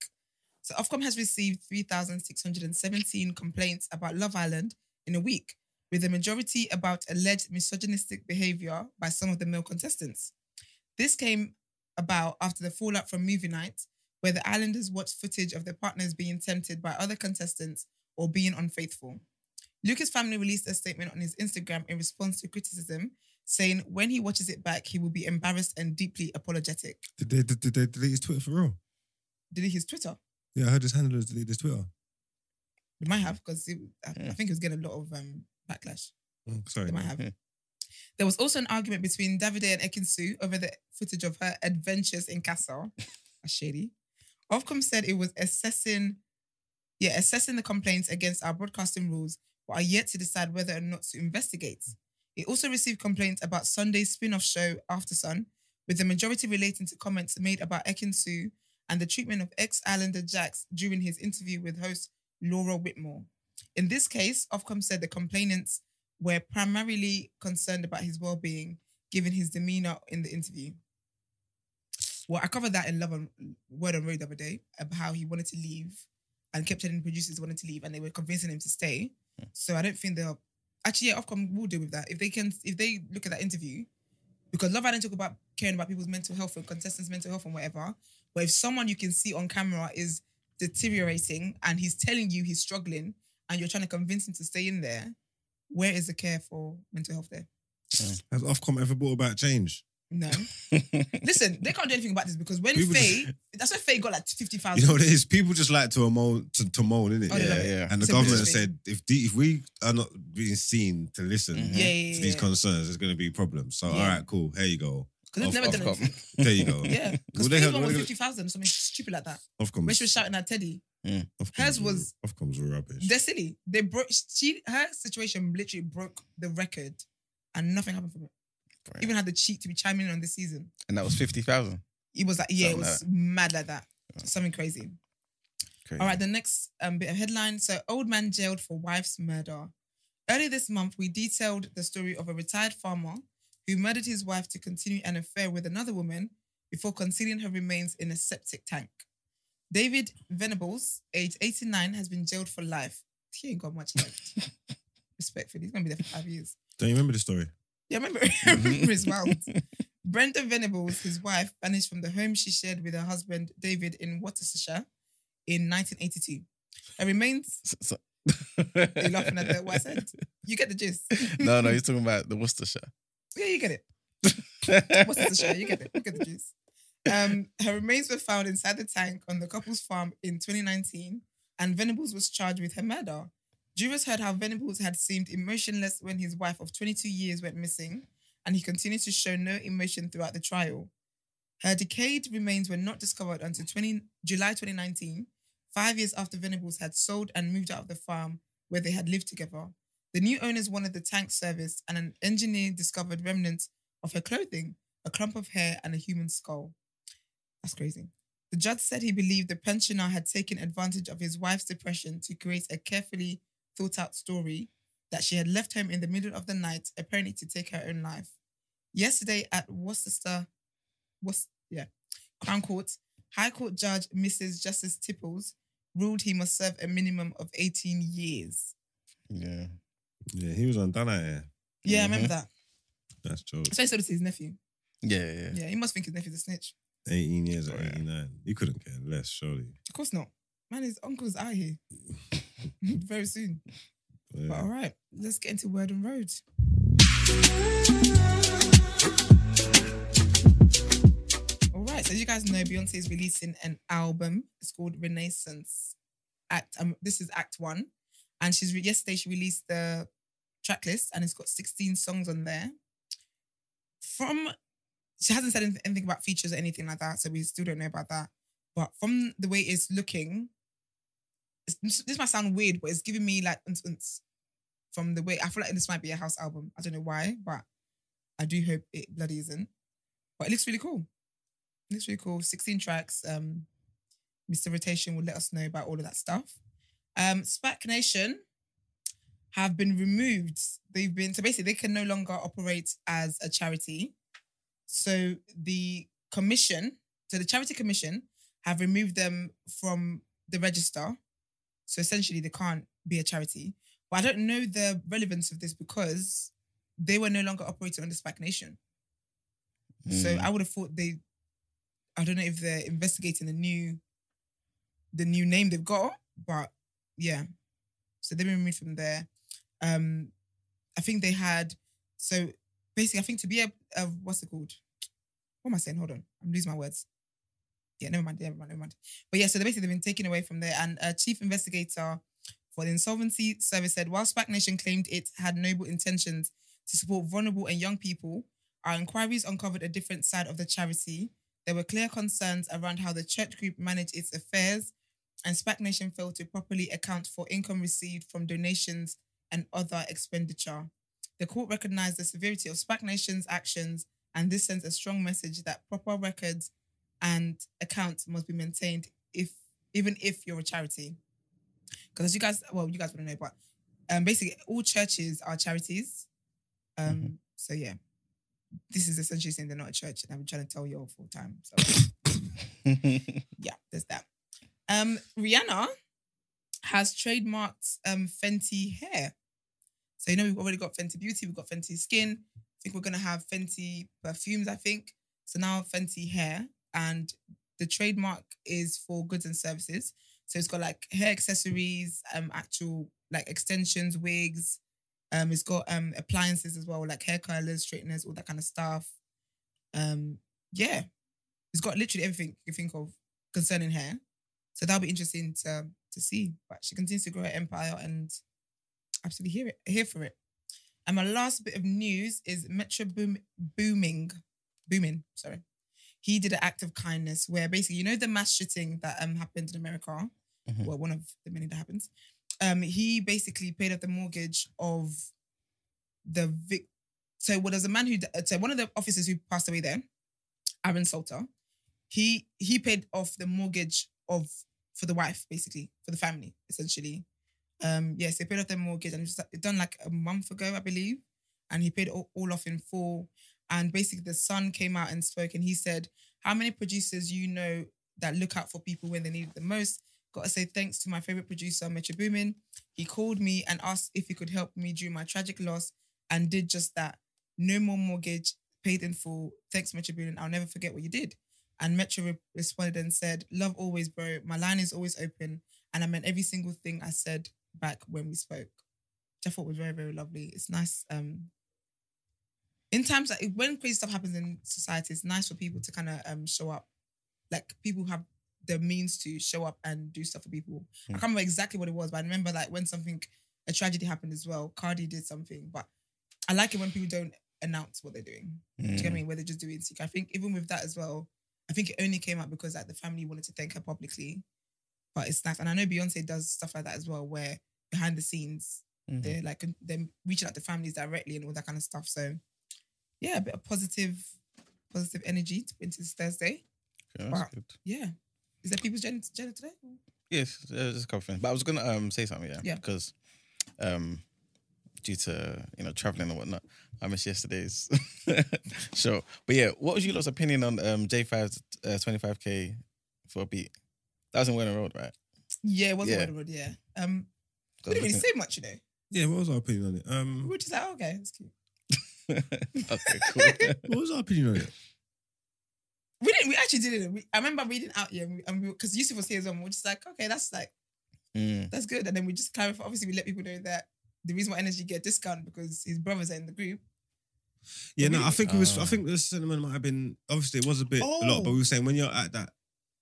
So Ofcom has received 3,617 complaints about Love Island in a week, with the majority about alleged misogynistic behavior by some of the male contestants. This came about after the fallout from movie night, where the islanders watched footage of their partners being tempted by other contestants or being unfaithful. Luca's family released a statement on his Instagram in response to criticism, saying when he watches it back, he will be embarrassed and deeply apologetic. Did they, did, did they delete his Twitter for real? Delete his Twitter. Yeah, I heard his handlers deleted his Twitter. They might have because I, I Hmm. think he was getting a lot of um, backlash. Mm, sorry. They might man. have. There was also an argument between Davide and Ekinsu over the footage of her adventures in Casa. [LAUGHS] That's shady. Ofcom said it was assessing, yeah, assessing the complaints against our broadcasting rules, but are yet to decide whether or not to investigate. It also received complaints about Sunday's spin-off show After Sun, with the majority relating to comments made about Ekinsu and the treatment of ex-Islander Jacques during his interview with host Laura Whitmore. In this case, Ofcom said the complainants were primarily concerned about his well-being, given his demeanor in the interview. Well, I covered that in Love on Word on Road the other day about how he wanted to leave and kept telling producers wanted to leave, and they were convincing him to stay. Hmm. So I don't think they'll actually yeah, Ofcom will deal with that if they can. If they look at that interview, because Love Island talk about caring about people's mental health and contestants' mental health and whatever. But if someone you can see on camera is deteriorating and he's telling you he's struggling and you're trying to convince him to stay in there, where is the care for mental health there? Hmm. Has Ofcom ever brought about change? No. [LAUGHS] Listen, they can't do anything about this because when People Faye, that's why Faye got like 50,000. You know what it is? People just like to moan, to, to moan, innit? Oh, they Yeah, love it. yeah. And the So government basically- said if the, if we are not being seen to listen Mhm. Yeah, yeah, to these yeah. concerns, there's going to be problems. So, Yeah. all right, cool. Here you go. Because they've Of- never done Ofcom. anything. [LAUGHS] There you go. Yeah. Because Well, they Faye's had- one was they- 50,000 or something stupid like that. Ofcom. When she was shouting at Teddy, Ofcom's hers were- was- Ofcom's were rubbish. they're silly. They broke, she, her situation literally broke the record and nothing happened from it. Right. Even had the cheek to be chiming in on this season. and that was fifty thousand. It was like, yeah, it Something was mad like that. Something crazy. All right, the next um, bit of headline. So, old man jailed for wife's murder. Earlier this month, we detailed the story of a retired farmer who murdered his wife to continue an affair with another woman before concealing her remains in a septic tank. David Venables, age 89, has been jailed for life. He ain't got much left. [LAUGHS] Respectfully, he's gonna be there for five years. Don't you remember the story? Yeah, I remember, [LAUGHS] I remember his wild. [LAUGHS] Brenda Venables, his wife, vanished from the home she shared with her husband David in Worcestershire in 1982. Her remains. So- You're laughing at the what I said. You get the gist. no, no, he's talking about the Worcestershire. Yeah, you get it. [LAUGHS] Worcestershire, you get it. You get the gist. Um, her remains were found inside the tank on the couple's farm in 2019, and Venables was charged with her murder. Jurors heard how Venables had seemed emotionless when his wife of 22 years went missing, and he continued to show no emotion throughout the trial. Her decayed remains were not discovered until 20, July 2019, five years after Venables had sold and moved out of the farm where they had lived together. The new owners wanted the tank serviced, and an engineer discovered remnants of her clothing, a clump of hair, and a human skull. That's crazy. The judge said he believed the pensioner had taken advantage of his wife's depression to create a carefully thought out story that she had left home in the middle of the night, apparently to take her own life. Yesterday at Worcester, was yeah, Crown Court, High Court Judge Mrs. Justice Tipples ruled he must serve a minimum of 18 years. Yeah. Yeah, he was on Dana Yeah, I Mhm. remember that. That's jokes. So he said it to his nephew. Yeah, yeah. Yeah, he must think his nephew's a snitch. 18 years or at yeah. 89. You couldn't care less, surely. Of course not. Man, his uncle's out here [LAUGHS] [LAUGHS] very soon. Yeah. But all right, let's get into Word On Road. All right, so as you guys know, Beyonce is releasing an album. It's called Renaissance. Act. Um, this is Act One, and she's re- yesterday she released the track list, and it's got 16 songs on there. From she hasn't said anything about features or anything like that, so we still don't know about that. But from the way it's looking, this might sound weird, but it's giving me like from the way I feel like this might be a house album. I don't know why, but I do hope it bloody isn't. But it looks really cool. It looks really cool. 16 tracks. Um, Mr. Rotation will let us know about all of that stuff. Um, SPAC Nation have been removed. They've been so basically they can no longer operate as a charity. So the commission, so the charity commission have removed them from the register. So essentially they can't be a charity. But I don't know the relevance of this because they were no longer operating under SPAC Nation. So Mm. I would have thought they I don't know if they're investigating the new the new name they've got, but yeah. So they've been removed from there. Um I think they had so basically I think to be a, a what's it called? What am I saying? Hold on. I'm losing my words. Yeah, never mind, never mind, never mind. But yeah, so they basically they've been taken away from there. And a chief investigator for the insolvency service said while SPAC Nation claimed it had noble intentions to support vulnerable and young people, our inquiries uncovered a different side of the charity. There were clear concerns around how the church group managed its affairs, and SPAC Nation failed to properly account for income received from donations and other expenditure. The court recognized the severity of SPAC Nation's actions, and this sends a strong message that proper records and accounts must be maintained if even if you're a charity. Because as you guys, well, you guys wouldn't know, but um, basically all churches are charities. Um, so yeah, this is essentially saying they're not a church, and I've been trying to tell you all full time. So [LAUGHS] yeah, there's that. Um, Rihanna has trademarked um Fenty hair. So you know we've already got Fenty Beauty, we've got Fenty Skin. I think we're gonna have Fenty perfumes. I think so. Now Fenty hair, and the trademark is for goods and services. So it's got like hair accessories, um, actual like extensions, wigs. Um, it's got um appliances as well, like hair curlers, straighteners, all that kind of stuff. Um, yeah, it's got literally everything you think of concerning hair. So that'll be interesting to to see. But she continues to grow her empire and absolutely hear it, here for it. And my last bit of news is Metro Boom, Booming, Booming, sorry. He did an act of kindness where basically, you know, the mass shooting that um happened in America, Mhm. well, one of the many that happens. Um, he basically paid off the mortgage of the vic. So, well, there's a man who, so one of the officers who passed away there, Aaron Salter, he he paid off the mortgage of for the wife, basically for the family, essentially. Um, yes, they paid off their mortgage, and it was done like a month ago, I believe, and he paid all, all off in full. And basically, the son came out and spoke, and he said, "How many producers you know that look out for people when they need it the most?" Got to say thanks to my favorite producer, Metro Boomin. He called me and asked if he could help me during my tragic loss, and did just that. No more mortgage, paid in full. Thanks, Metro Boomin. I'll never forget what you did. And Metro re- responded and said, Love always, bro. My line is always open. And I meant every single thing I said back when we spoke. Which I thought was very, very lovely. It's nice. Um, in times like when crazy stuff happens in society, it's nice for people to kind of um show up. Like people have the means to show up and do stuff for people. I Hmm. can't remember exactly what it was, but I remember like when something a tragedy happened as well. Cardi did something, but I like it when people don't announce what they're doing. Do you get Mm. me? Where they just do it in secret. I think even with that as well, I think it only came out because like the family wanted to thank her publicly. But it's nice. And I know Beyonce does stuff like that as well, where behind the scenes, Mhm. they're like they're reaching out to families directly and all that kind of stuff. So yeah, a bit of positive, positive energy to into this Thursday. Okay, that's Wow. good. Yeah. Is there people's agenda agenda today? Yes, there's just a couple things. But I was gonna um say something, yeah. Yeah. Because um due to you know traveling and whatnot, I missed yesterday's [LAUGHS] show. But yeah, what was your lot's opinion on um Jae5's uh, 25k for a beat? That was in Word On Road, right? Yeah, it was Yeah. a Road. yeah. Um, we didn't really say much, you know. Yeah, what was our opinion on it? We Um, were just like, oh, okay, that's cute. [LAUGHS] okay, cool. [LAUGHS] what was our opinion on it? We didn't. We actually didn't. We, I remember reading out here, and we- and because Yusuf was here as well. We're just like, okay, that's like Mm, that's good. And then we just clarify. Obviously, we let people know that the reason why Energy get a discount because his brothers are in the group. Yeah, no, I think it was. I Ah. think the sentiment might have been. Obviously, it was a bit a lot, but Oh. we were saying when you're at that,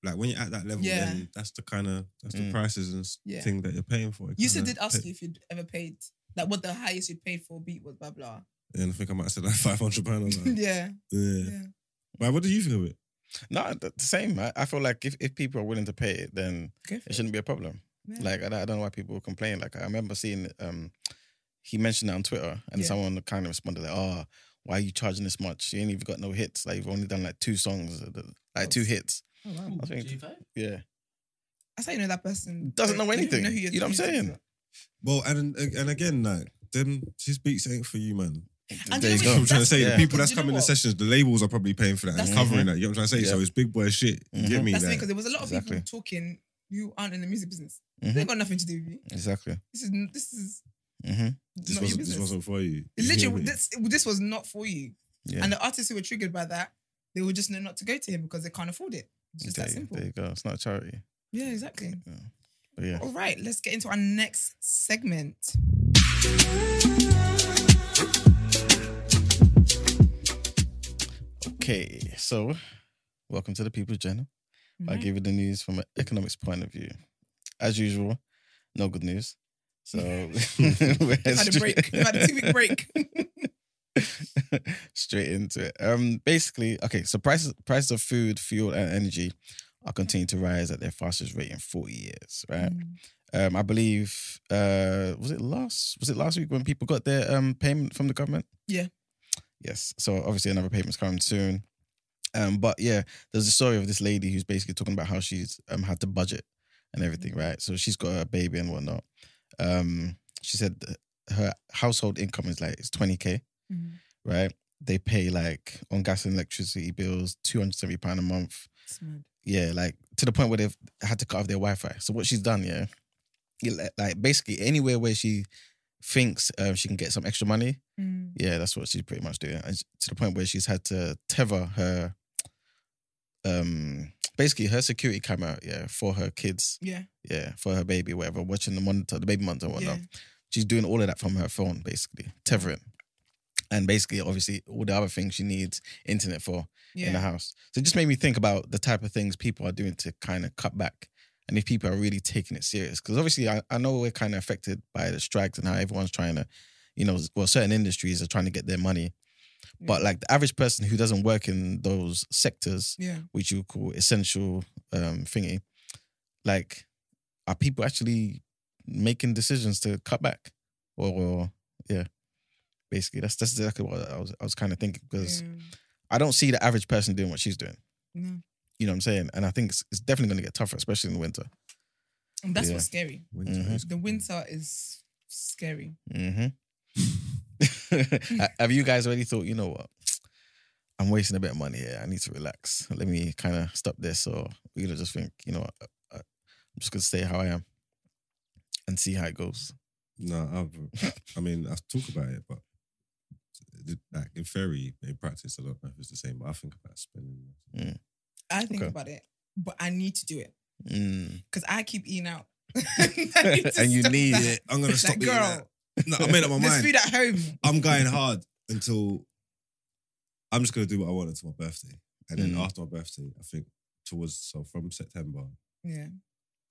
like when you're at that level, Yeah. then that's the kind of that's the Mm. prices and Yeah. thing that you're paying for. Yusuf did ask pay- you if you'd ever paid like what the highest you'd paid for a beat was. Blah blah. And I think I might have said like [LAUGHS] five hundred pounds. yeah, yeah. yeah. But what do you think of it? no, the the same. I, I feel like if, if people are willing to pay it, then it it. shouldn't be a problem. Yeah. Like I, don't- I don't know why people complain. Like I remember seeing um he mentioned it on Twitter and Yeah. someone kind of responded like, "Oh, why are you charging this much? You ain't even got no hits. Like you've only done like two songs, uh, like two hits." Oh, wow. I think- Jae5? Yeah, That's how you know that person Doesn't know anything. who You know what I'm saying? Well, and and again, like them, his beats ain't for you, man. And there you you know I'm trying to say Yeah. the people that's Do you know coming to what? sessions, the labels are probably paying for that and That's- covering that. You know what I'm trying to say? So Yeah. it's big boy shit. You get Mhm. me? That's Like, because there was a lot of Exactly. people talking who aren't in the music business. Mhm. They got nothing to do with you. exactly. This is this is hmm this not your wasn't business. this wasn't for you. You hear literally, me? this, this was not for you. Yeah, And the artists who were triggered by that, they will just know not to go to him because they can't afford it. It's just there, that simple. there you go. It's not a charity, Yeah, exactly. but yeah. All right, let's get into our next segment. Okay, so welcome to the People's Journal. I Mhm. give you the news from an economics point of view. As usual, no good news. So we're Had a break. straight- We've had a two [LAUGHS] week break. [LAUGHS] straight into it. Um, basically, okay. So prices prices of food, fuel, and energy are continuing to rise at their fastest rate in forty years. Right. Mm. Um, I believe uh, was it last was it last week when people got their um payment from the government? Yeah. Yes. So obviously another payment's coming soon. Um, but yeah, there's a story of this lady who's basically talking about how she's um had to budget and everything, right? So she's got a baby and whatnot. Um, she said her household income is like it's 20k, Mm. right? They pay like on gas and electricity bills, 270 pound a month. Yeah, like to the point where they've had to cut off their Wi-Fi. So what she's done, yeah, like basically anywhere where she thinks um, she can get some extra money. Mm. Yeah, that's what she's pretty much doing, and to the point where she's had to tether her, um, basically her security camera, yeah, for her kids, Yeah. yeah, for her baby, whatever, watching the monitor, the baby monitor, whatnot. Yeah. She's doing all of that from her phone, basically, tethering. And basically, obviously, all the other things she needs internet for in the house. So it just made me think about the type of things people are doing to kind of cut back. And if people are really taking it serious. Because obviously, I, I know we're kind of affected by the strikes and how everyone's trying to, you know, well, certain industries are trying to get their money. But like the average person who doesn't work in those sectors, Yeah. which you call essential um, thingy, like, are people actually making decisions to cut back? Or, or yeah, basically, that's that's exactly what I was I was kind of thinking because Yeah. I don't see the average person doing what she's doing. No. You know what I'm saying? And I think it's, it's definitely going to get tougher, especially in the winter. And that's Yeah. what's scary. Winter Mhm. is The winter is scary. [LAUGHS] hmm Have you guys already thought, you know what? I'm wasting a bit of money here. I need to relax. Let me kind of stop this. Or we're going to just think, you know what? I- I'm just going to stay how I am and see how it goes. No, I've, I mean, I talk about it, but the- like in theory, in practice, I don't know if it's the same. But I think about spending. I think Okay. about it, but I need to do it Mm. because I keep eating out. [LAUGHS] I [LAUGHS] need to And you need that. it. I'm gonna stop Like, eating girl, that. No, I made up my [LAUGHS] there's mind. food at home. I'm going hard until I'm just gonna do what I want until my birthday, and then Mm. after my birthday, I think towards so from September Yeah,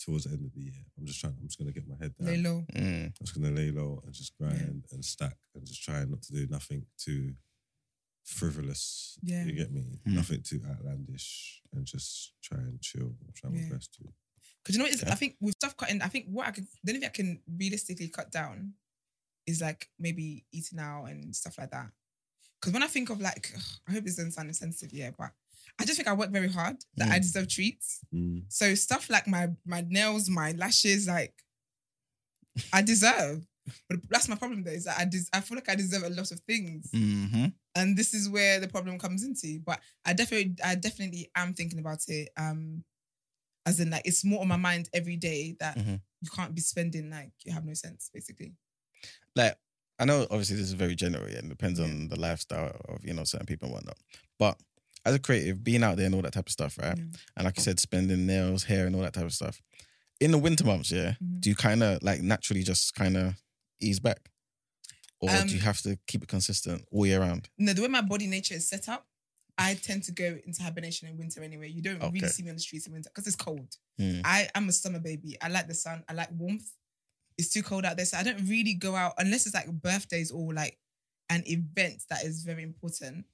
towards the end of the year, I'm just trying. I'm just gonna get my head down. lay low. Mm. I'm just gonna lay low and just grind and stack and just try not to do nothing too frivolous. Yeah. you get me. Hmm. Nothing too outlandish, and just try and chill. I'm Yeah. my best to. Because you know what? It's, Okay. I think with stuff cutting, I think what I can, the only thing I can realistically cut down is like maybe eating out and stuff like that. Because when I think of like, I hope this doesn't sound insensitive, yeah, but I just think I work very hard that Mm. I deserve treats. Mm. So stuff like my my nails, my lashes, like I deserve. But that's my problem though, is that I des- I feel like I deserve a lot of things. hmm And this is where the problem comes into. But I definitely I definitely am thinking about it. Um as in like it's more on my mind every day that Mhm. you can't be spending like you have no sense, basically. like I know obviously this is very general yeah, and depends on the lifestyle of you know certain people and whatnot. But as a creative, being out there and all that type of stuff, right? Yeah. And like you said, spending nails, hair, and all that type of stuff. In the winter months, yeah, Mhm. do you kind of like naturally just kind of ease back, or Um, do you have to keep it consistent all year round? No, the way my body nature is set up, I tend to go into hibernation in winter anyway. You don't really see me on the streets in winter because it's cold. Mm. I am a summer baby. I like the sun. I like warmth. It's too cold out there, so I don't really go out unless it's like birthdays or like an event that is very important.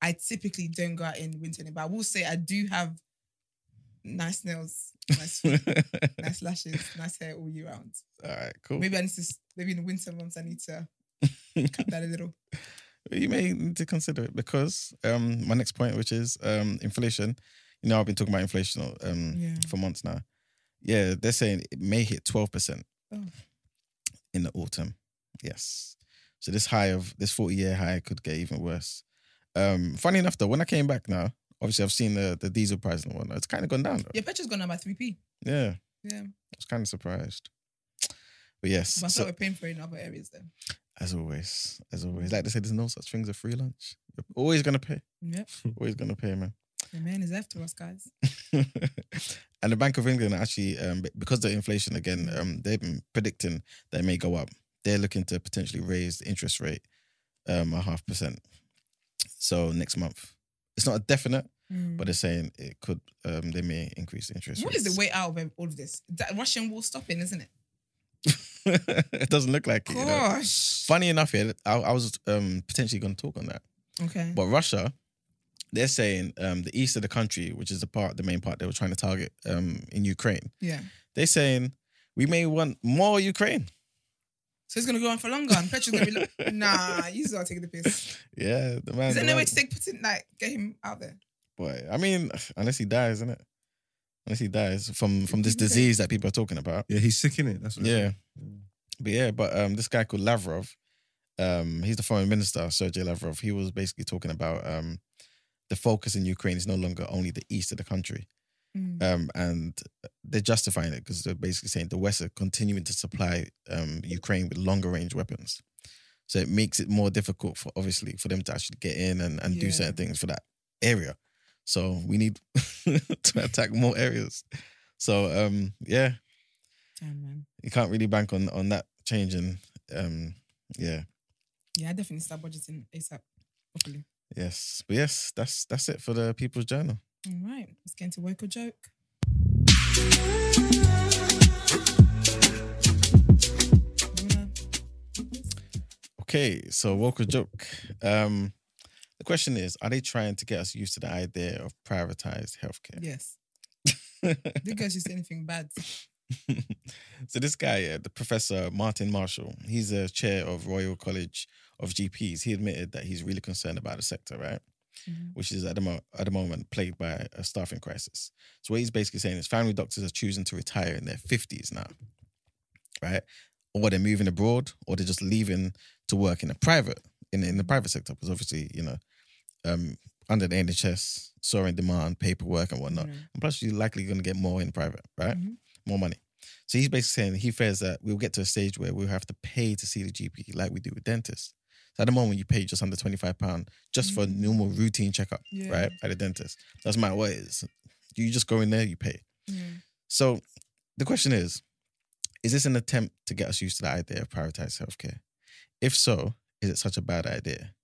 I typically don't go out in winter, but I will say I do have nice nails, nice, [LAUGHS] feet, nice lashes, nice hair all year round. all right, cool. Maybe I need to. Maybe in the winter months I need to [LAUGHS] cut that a little. you may need to consider it because um my next point, which is um inflation. You know, I've been talking about inflation um Yeah. for months now. Yeah, they're saying it may hit twelve percent Oh. in the autumn. Yes, so this high of this forty year high could get even worse. Um, funny enough though, when I came back now, obviously I've seen the the diesel price and whatnot. It's kind of gone down though. Your petrol's gone down by three p. Yeah, Yeah, I was kind of surprised. But yes, but so- we're paying for it in other areas though. as always, as always, like they say, there's no such thing as a free lunch. You're always gonna pay. Yep, [LAUGHS] Always gonna pay, man. the man is after us, guys. [LAUGHS] and the Bank of England actually, um, because of the inflation again, um, they've been predicting that it may go up. They're looking to potentially raise the interest rate um, a half percent. So next month, it's not a definite, but they're saying it could. Um, they may increase the interest. What is the way out of all of this? That Russian war stopping, isn't it? [LAUGHS] it doesn't look like it. You know? Funny enough, yeah, I, I was um, potentially going to talk on that. Okay. But Russia, they're saying um, the east of the country, which is the part, the main part they were trying to target um, in Ukraine. Yeah. They're saying we may want more Ukraine. So it's gonna go on for longer, and petrol's gonna be low. [LAUGHS] nah. You still taking the piss. Yeah, the man. Is there the no man- way to take Putin like get him out there? Boy, I mean, unless he dies, isn't it? Unless he dies from from this disease that people are talking about. Yeah, he's sick in it. That's what Yeah, is. but yeah, but um, this guy called Lavrov, um, he's the foreign minister, Sergei Lavrov. He was basically talking about um, the focus in Ukraine is no longer only the east of the country. Mm. um, and they're justifying it because they're basically saying the West are continuing to supply um, Ukraine with longer range weapons. So it makes it more difficult for obviously for them to actually get in and, and do certain things for that area. So we need [LAUGHS] to attack more areas. So um, yeah, Damn, man. you can't really bank on on that changing. Um, yeah, Yeah, I definitely start budgeting ASAP. Hopefully. yes, but yes, that's that's it for the People's Journal. All right, let's get into woke or joke. Okay, so woke or joke. Um, the question is: Are they trying to get us used to the idea of privatized healthcare? Yes. [LAUGHS] Did guys you say anything bad? [LAUGHS] so this guy, uh, the professor Martin Marshall, he's a chair of Royal College of GPs. He admitted that he's really concerned about the sector, right? Mhm. Which is at the mo- at the moment plagued by a staffing crisis. So what he's basically saying is family doctors are choosing to retire in their fifties now, right? Or they're moving abroad, or they're just leaving to work in a private in in the private sector because obviously you know um, under the NHS, soaring demand, paperwork and whatnot. Mm. And plus, you're likely going to get more in private, right? Mhm. More money. So he's basically saying he fears that we'll get to a stage where we'll have to pay to see the GP like we do with dentists. So at the moment, you pay just under £25 just for a Mm. normal routine checkup, Yeah. right? At the dentist. Doesn't matter what it is. You just go in there, you pay. Mm. So the question is Is this an attempt to get us used to the idea of privatized healthcare? If so, is it such a bad idea?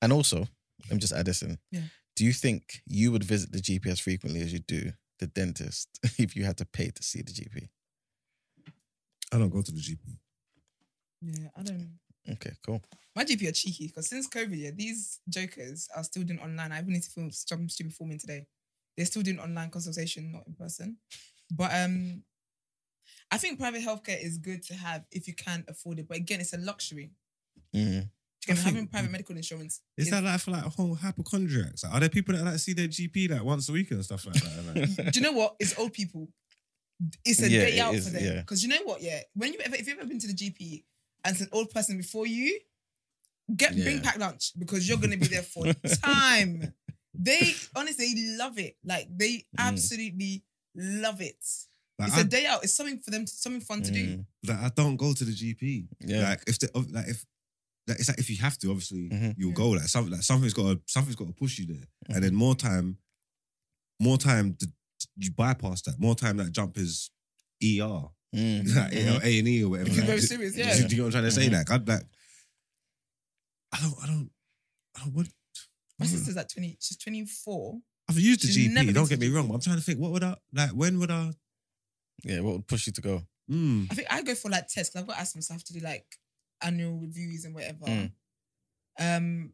And also, let me just add this in. Yeah. Do you think you would visit the GP as frequently as you do the dentist [LAUGHS] if you had to pay to see the GP? I don't go to the GP. Yeah, I don't. Okay, cool. My GP are cheeky because since COVID, yeah, these jokers are still doing online. I even need to film some stupid forming today. They're still doing online consultation, not in person. But um, I think private healthcare is good to have if you can afford it. But again, it's a luxury. Mm. Again, I think- having private medical insurance Is that like for like a whole hypochondriacs? Like, are there people that like see their GP like once a week and stuff like that? Like, [LAUGHS] Do you know what? It's old people. It's a Yeah, day it out is, for them. yeah. Because you know what? Yeah, when you ever, if you've ever been to the GP and it's an old person before you, get bring Yeah. packed lunch because you're gonna be there for [LAUGHS] time. They honestly love it. Like they Mm. absolutely love it. like, it's I, a day out. It's something for them. To, something fun to do. Mm. like, I don't go to the GP. Yeah. Like if the, like if like it's like if you have to, obviously Mhm. you'll Yeah. go. Like something like something's got to something's got to push you there, Mm-hmm. and then more time, more time to, you bypass that. More time that jump is ER, Mm. [LAUGHS] like Mhm. A and E or whatever. You're like, very do- serious, yeah. Do, you know what I'm trying to say? Mhm. Like I'd like. I don't. I don't. I don't what, My sister's like twenty. She's twenty four. I've used the She's never GP. Don't get me wrong. But I'm trying to think. What would I like? When would I? Yeah, what would push you to go? Mm, I think I go for like tests because I've got asthma, so I have to do like annual reviews and whatever. Mm. Um,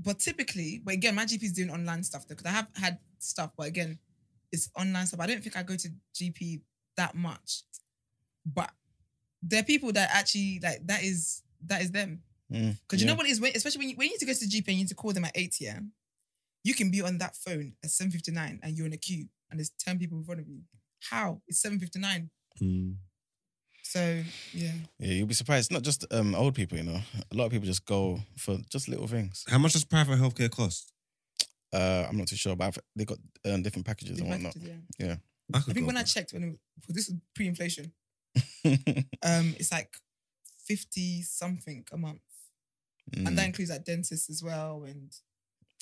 but typically, but again, my GP is doing online stuff though because I have had stuff, but again, it's online stuff. I don't think I go to GP that much, but there are people that actually like that is that is them Mm. because you Yeah. know what it is when, especially when you, when you need to go to the GP and you need to call them at eight yeah, you can be on that phone at seven fifty nine and you're in a queue and there's ten people in front of you. How it's seven fifty nine? mm. So yeah. Yeah, you'll be surprised. Not just um, old people, you know. A lot of people just go for just little things. How much does private healthcare cost? Uh, I'm not too sure, but I've, they got um, different packages Big and whatnot. packages, yeah. I, I think go when I checked when it, was- this is pre-inflation, [LAUGHS] um, it's like fifty something a month, Mm, and that includes like dentists as well. And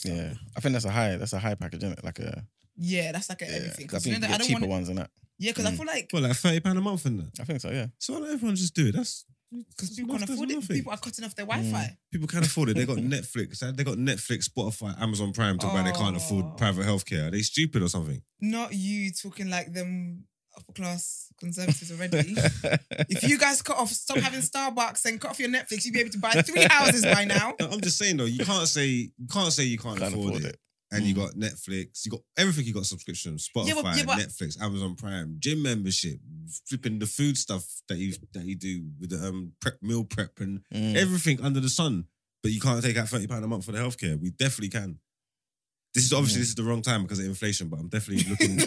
yeah, I think that's a high. That's a high package, isn't it? Like a yeah, that's like a yeah. everything. 'cause I Because you think know you that I get don't cheaper want. ones than that. Yeah, because I Mm. feel like Well, like thirty pound a month in that. I think so. Yeah. So why don't everyone just do it? That's because people can that's afford it. nothing. People are cutting off Mm. their Wi-Fi. People can't afford it. They got [LAUGHS] Netflix. They got Netflix, Spotify, Amazon Prime to why they can't Oh. afford private healthcare. Are they stupid or something? Not you talking like them upper class conservatives already. [LAUGHS] if you guys cut off, stop having Starbucks and cut off your Netflix, you'd be able to buy three houses by now. [LAUGHS] No, I'm just saying though, you can't say you can't say you can't, Can't afford, afford it. And you Mm. got Netflix, you got everything. You got subscriptions, Spotify, Yeah, but- yeah, but- Netflix, Amazon Prime, gym membership, flipping the food stuff that you that you do with the um prep meal prep and Mm. everything under the sun. But you can't take out thirty pound a month for the healthcare. We definitely can. This is obviously this is the wrong time because of inflation, but I'm definitely [LAUGHS] looking.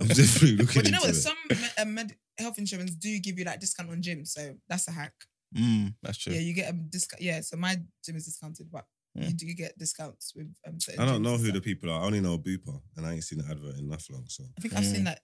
I'm definitely looking. But you know what? it. Some me- uh, med- health insurance do give you like discount on gym, so that's a hack. Mm, that's true. Yeah, you get a discount. Yeah, so my gym is discounted, but you Mm. do get discounts with. Um, certain I don't know and who the people are. I only know Bupa, and I ain't seen the advert in enough long. So I think I've seen Mm. that.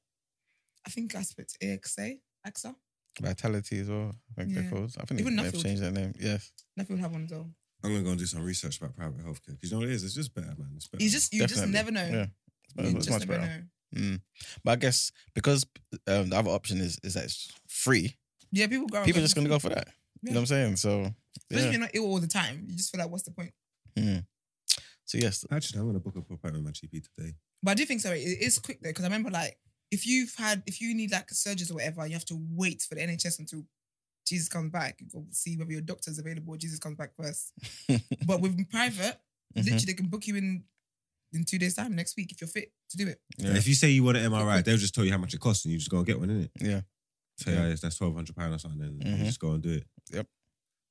I think I spoke to AXA, AXA. Vitality as well. I think Yeah. they're called. I think Even they've Nuffield. changed their name. Yes. Nothing will have one as well. I'm gonna go and do some research about private healthcare because you know what it is. It's just better, man. It's better. You just you just never know. Yeah. It's, better- You it's just much never better. know. Mm. But I guess because um, the other option is is that it's free, Yeah, people go. people are just gonna go for that. You know what I'm saying? So Especially yeah. if you're not ill all the time, you just feel like, what's the point? Mm. So yes, Actually, I'm gonna book a appointment with my GP today. But I do think so. it is quick though because I remember like if you've had if you need like surgeries or whatever, you have to wait for the NHS until Jesus comes back. You go see whether your doctor's available or Jesus comes back first. [LAUGHS] but with private, Mhm. literally they can book you in in two days time next week if you're fit to do it. Yeah. If you say you want an MRI, they'll just tell you how much it costs, and you just go and get one, innit? Yeah. Say, Yeah. oh, yes, that's twelve hundred pound or something, and Mhm. you just go and do it. Yep.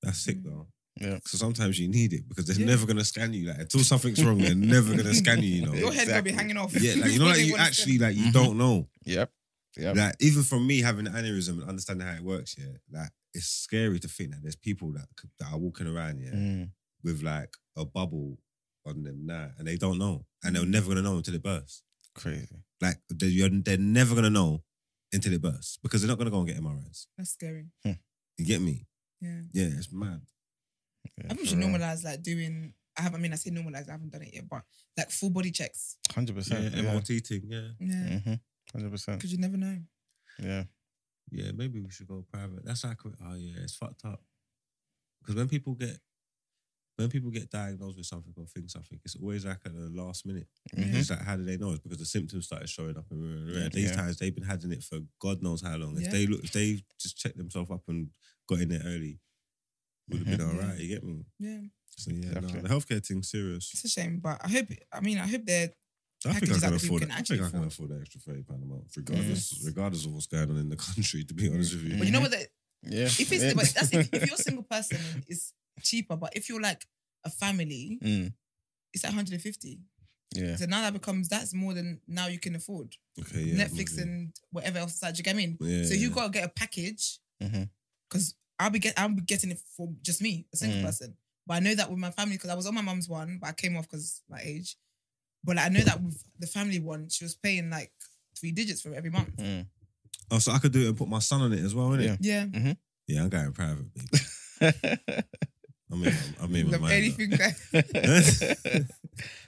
That's sick Mm. though. Yeah. So sometimes you need it because they're Yeah. never gonna scan you. Like until something's wrong, they're never gonna scan you. You know. [LAUGHS] Your head gonna be Exactly. hanging off. Yeah, like [LAUGHS] you know, Before like you wanna actually like you Mhm. don't know. Yep. Yep. Like even from me having an aneurysm and understanding how it works, yeah, like it's scary to think that there's people that could- that are walking around, yeah, Mm. with like a bubble on them now, and they don't know, and Mm. they're never gonna know until it bursts. Crazy. Like they're, you're, they're never gonna know until it bursts because they're not gonna go and get MRIs. That's scary. You get me? Yeah. Yeah, it's mad. Yeah, I think we should normalize like doing I have I mean I say normalize, I haven't done it yet, but like full body checks. Hundred percent. Yeah, Yeah. MRT thing. Yeah, Yeah. Mhm. Hundred percent. Because you never know. Yeah. yeah. Maybe we should go private. That's like, oh yeah, it's fucked up. Because when people get when people get diagnosed with something or think something, it's always like at the last minute. Mhm. It's like, how do they know? It's because the symptoms started showing up. And Yeah. these Yeah. times they've been having it for God knows how long. If Yeah. they look, if they just checked themselves up and got in there early, would have been Mhm. all right. You get me? Yeah. So yeah, no, the healthcare thing's serious. It's a shame, but I hope I mean I hope they're I think I packages can that people afford can. I actually think I can afford. afford the extra thirty pound a month, regardless, Yes. regardless of what's going on in the [LAUGHS] country. To be honest with you, but you know what the, Yeah. if it's but that's if, if you're a [LAUGHS] single person it's cheaper, but if you're like a family, Mm. it's like 150. Yeah. So now that becomes that's more than now you can afford. okay, yeah, Netflix maybe. and whatever else aside. Do you get what I mean? yeah, So you yeah. gotta get a package because I'll be get I'll be getting it for just me, a single Mm. person. But I know that with my family because I was on my mum's one, but I came off because my age. But like, I know that with the family one, she was paying like three digits for every month. Mm. Oh, so I could do it and put my son on it as well, innit? Yeah. Yeah, Yeah, I'm going private, baby. I mean, I mean, my love mind. up. anything that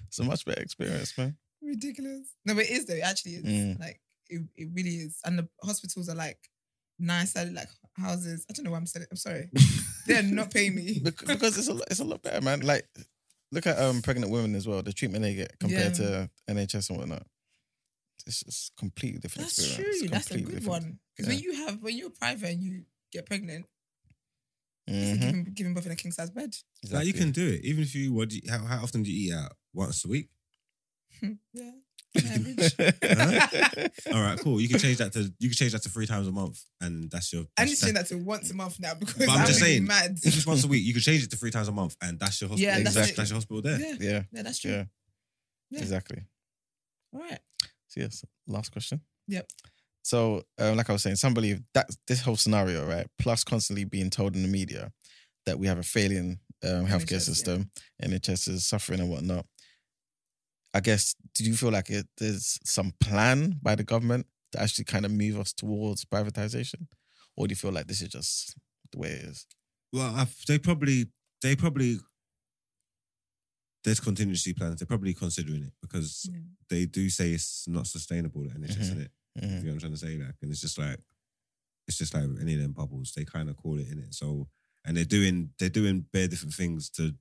it's a much better experience, man. ridiculous. No, but it is though. It actually is. Mm. Like it, it really is. And the hospitals are like nice, I like houses. I don't know why I'm saying. It. I'm sorry. [LAUGHS] They're not paying me. Bec- because it's a lot, it's a lot better, man. Like, look at um pregnant women as well. The treatment they get compared Yeah. to NHS and whatnot. It's just completely different That's experience. true. That's a good different. one. Because when you have when you're private and you get pregnant, it's like Mhm. giving, giving birth in a king size bed. Like you can do it, even if you. What? Do you, how, how often do you eat out? Once a week. [LAUGHS] yeah. Average. [LAUGHS] [LAUGHS] All right, cool. You can change that to you can change that to three times a month, and that's your. I That's, need to change that to once a month now because But I'm I'm just really saying, mad. It's just once a week. You can change it to three times a month, and that's your hospital. Yeah, that's that's, it. your hospital there. Yeah, yeah, yeah, that's true. yeah, Yeah. exactly. All right. So yes, last question. Yep. So, um, like I was saying, some believe that this whole scenario, right, plus constantly being told in the media that we have a failing um, healthcare NHS, yeah. system, NHS is suffering and whatnot. I guess, do you feel like it, there's some plan by the government to actually kind of move us towards privatization, or do you feel like this is just the way it is? Well, I've, they probably they probably there's contingency plans. They're probably considering it because Yeah. they do say it's not sustainable. And it's just Mhm. in it. You Mhm. know what I'm trying to say? Like, and it's just like it's just like any of them bubbles. They kind of call it in it. So and they're doing they're doing bare different things to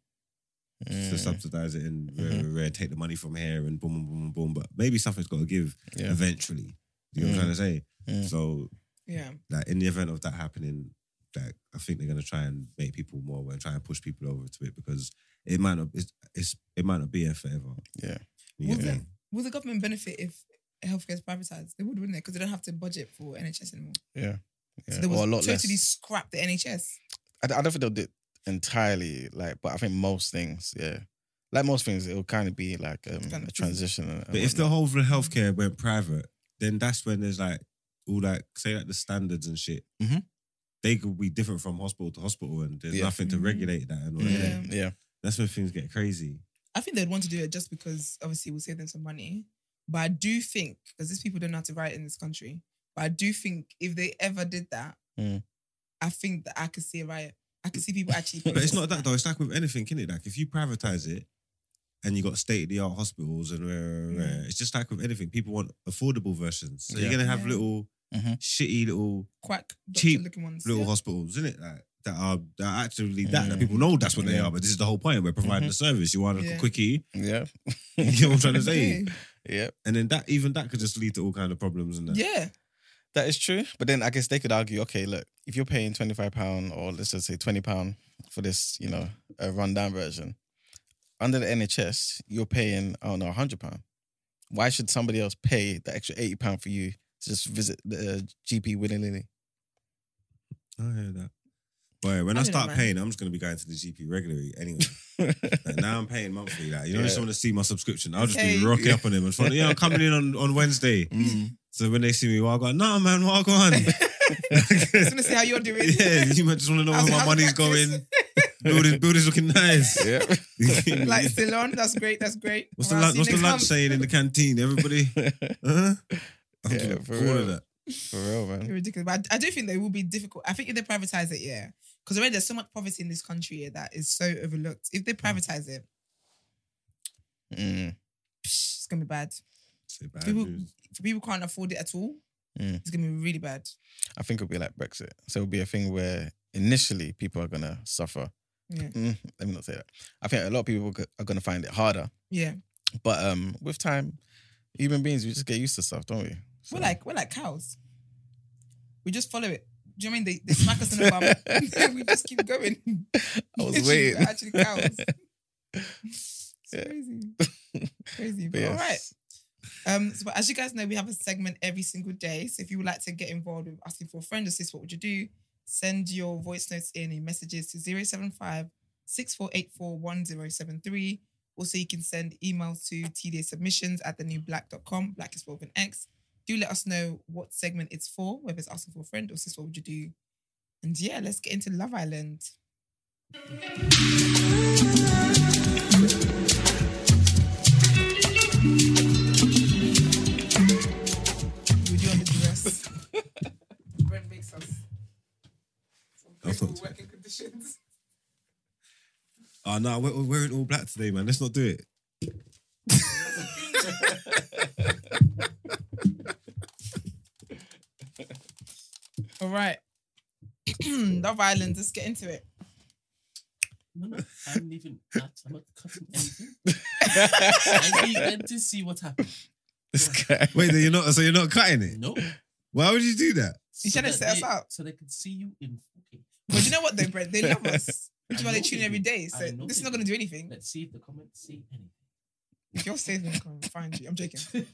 to Mm, subsidize it and uh, uh, take the money from here and boom, boom, boom, boom. But maybe something's got to give yeah. eventually. You know what I'm trying to say? Mm. So Yeah. like in the event of that happening, like I think they're gonna try and make people more aware and try and push people over to it because it might not it's, it's it might not be here forever. Yeah. You Will get the, will the government benefit if healthcare is privatized? They would, wouldn't they? Because they don't have to budget for NHS anymore. Yeah. So they Or would totally less. scrap the NHS. I, I don't think they'll do it entirely, like, but I think most things, yeah. Like most things, it'll kind of be like um, kind of a transition. and- and But if the whole of the healthcare went private, then that's when there's like all like say like the standards and shit. Mhm. They could be different from hospital to hospital, and there's Yeah. nothing to Mhm. regulate that and all Mhm. that. Yeah. yeah, That's when things get crazy. I think they'd want to do it just because obviously we'll save them some money. But I do think, because these people don't know how to write in this country, but I do think if they ever did that, Mm. I think that I could see a riot. I could see people actually. But it's not that though. It's like with anything, is it? Like if you privatize it and you got state of the art hospitals and rah, rah, rah, it's just like with anything. People want affordable versions. So Yeah. you're gonna have Yeah. little Mhm. shitty little quack cheap looking ones. little yeah. hospitals, isn't it? Like that are that are actually that, that Mm. people know that's what they Yeah. are. But this is the whole point. We're providing Mhm. a service. You want a Yeah. quickie, Yeah. [LAUGHS] you know what I'm trying to say? Yeah. And then that even that could just lead to all kind of problems and that. Yeah. That is true. But then I guess they could argue, okay, look, if you're paying £25 or let's just say £20 for this, you know, a rundown version, under the NHS, you're paying, I don't know, £100. Why should somebody else pay the extra £80 for you to just visit the uh, GP willy nilly? I hear that. Boy, when I I, don't know, start paying, I'm just gonna be going to the GP regularly anyway. Like, now I'm paying monthly. Like, you know, I just want to see my subscription. I'll just Okay. be rocking up on them and fun. Yeah, I'm coming in on, on Wednesday. Mm. So when they see me, well, I go, nah, man, what I go on? [LAUGHS] Just want to see how you're doing. [LAUGHS] yeah, you might just want to know How's- where my money's practice? going. [LAUGHS] Building, building's looking nice. Yeah. like Ceylon, that's great. That's great. what's the Well, I'll lunch? What's the lunch month. saying in the canteen? Everybody, huh? I'm Yeah, for real. of that. For real, man. ridiculous. But I, I do think they will be difficult. I think if they privatize it, yeah, because already there's so much poverty in this country yeah, that is so overlooked. If they privatize it, Mm. psh, it's gonna be bad. Say bad People, news. if people can't afford it at all, Mm. it's gonna be really bad. I think it'll be like Brexit. So it'll be a thing where initially people are gonna suffer. Yeah. Mm, let me not say that. I think a lot of people are gonna find it harder. Yeah, But um, with time, human beings we just get used to stuff, don't we? So- we're like we're like cows. We just follow it. Do you know I mean they, they smack us in the bum? [LAUGHS] [LAUGHS] we just keep going. I was [LAUGHS] waiting. actually cows. It's Yeah. crazy, crazy. But But all right. Um, so as you guys know, we have a segment every single day. So if you would like to get involved with asking for a friend or sis, what would you do? Send your voice notes in messages to 075 6484 1073. Also, you can send emails to tda submissions at thenewblxck.com. Black is with an X. Do let us know what segment it's for, whether it's asking for a friend or sis, what would you do? And yeah, let's get into Love Island. Oh no, we're, we're wearing all black today, man. Let's not do it. [LAUGHS] All right. [CLEARS THROAT] Love Island, let's get into it. No, no, I'm leaving that. I'm not cutting anything. I [LAUGHS] need them to see what happened. this. Wait, then you're not. So you're not cutting it. No. Why would you do that? You trying to that set us they- up? So they can see you in 4K. But you know what though, Brent? They love us. [LAUGHS] Which is why they tune they every day. So this is not going to do anything. Let's see if the comments see anything. If you're safe, come find you. I'm joking. [LAUGHS]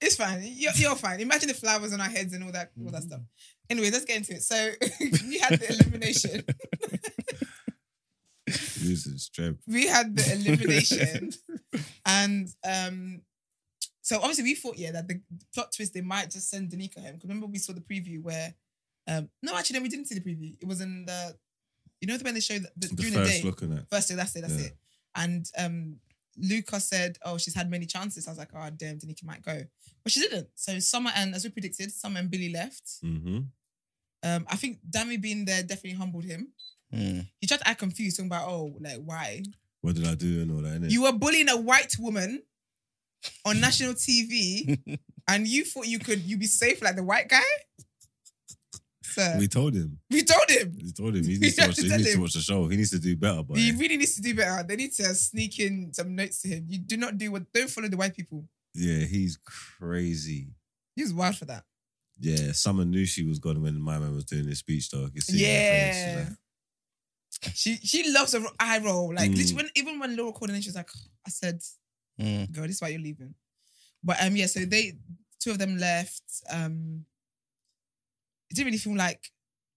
It's fine. You're, you're fine. Imagine the flowers on our heads and all that, all that stuff. Anyway, let's get into it. So [LAUGHS] we had the elimination. [LAUGHS] Losing strength. we had the elimination, and um, so obviously we thought yeah that the plot twist they might just send Danica home. 'Cause remember we saw the preview where, um, no, actually no, we didn't see the preview. It was in the, you know, when they show the, The during the first day. look on it. First day, that's it, that's Yeah. it. And um, Luca said, "Oh, she's had many chances." I was like, "Oh, damn, Danica might go," but she didn't. So Summer and as we predicted, Summer and Billy left. Mm-hmm. Um, I think Dami being there definitely humbled him. Mm. He tried to act confused, talking about, "Oh, like why?" What did I do and all that? Innit? You were bullying a white woman on national TV, [LAUGHS] and you thought you could you be safe like the white guy. Sir, we we, told him. We told him. We told him he [LAUGHS] needs to watch. to He tell needs to watch the show. He needs to do better. But He really needs to do better. They need to sneak in some notes to him. You do not do what. Don't follow the white people. yeah, he's crazy. He's wild for that. Yeah, someone knew she was gone when my man was doing his speech. Though, you see in her face, she's Yeah. like, She she loves a eye roll. Like Mm. when, even when Laura called in, she was like, I said, Mm. girl, this is why you're leaving. But um, yeah, so they two of them left. Um, it didn't really feel like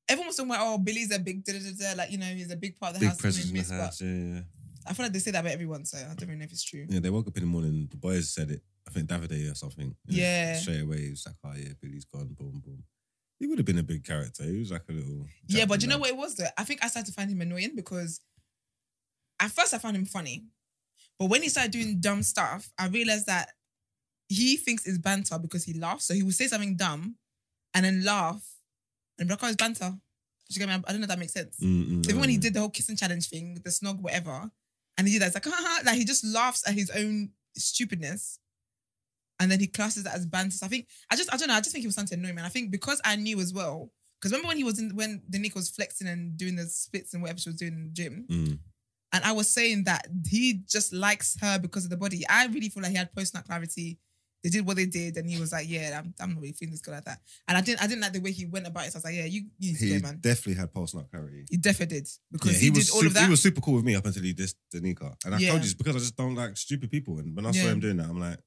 everyone was talking about, oh, Billy's a big da da da like you know, he's a big part of the big house. presence in the miss, house. Yeah, yeah. I feel like they say that about everyone, so I don't really know if it's true. Yeah, they woke up in the morning. The boys said it. I think Davide or something. Yeah. Straight away, he was like, "Oh yeah, Billy's gone." Boom, boom. He would have been a big character. He was like a little. Yeah, but you know what it was though? I think I started to find him annoying because at first I found him funny, but when he started doing dumb stuff, I realized that he thinks it's banter because he laughs. So he would say something dumb, and then laugh, and like, "Oh, banter." Do you get me? I don't know if that makes sense. Mm, mm, So even when he did the whole kissing challenge thing, the snog, whatever, and he did that, it's like, [LAUGHS] haha, like he just laughs at his own stupidness. And then he classes that as banter. So I think, I just, I don't know, I just think he was something annoying, man. I think because I knew as well, because remember when he was in, when Danica was flexing and doing the splits and whatever she was doing in the gym, Mm. and I was saying that he just likes her because of the body. I really feel like he had post nut clarity. They did what they did, and he was like, "Yeah, I'm, I'm not really feeling this girl like that." And I didn't, I didn't like the way he went about it. So I was like, "Yeah, you, you need to He go, man." definitely had post nut clarity. He definitely did because Yeah, he, was did all super, of that. He was super cool with me up until he dissed Danica. And I Yeah. told you it's because I just don't like stupid people. And when I saw Yeah. him doing that, I'm like,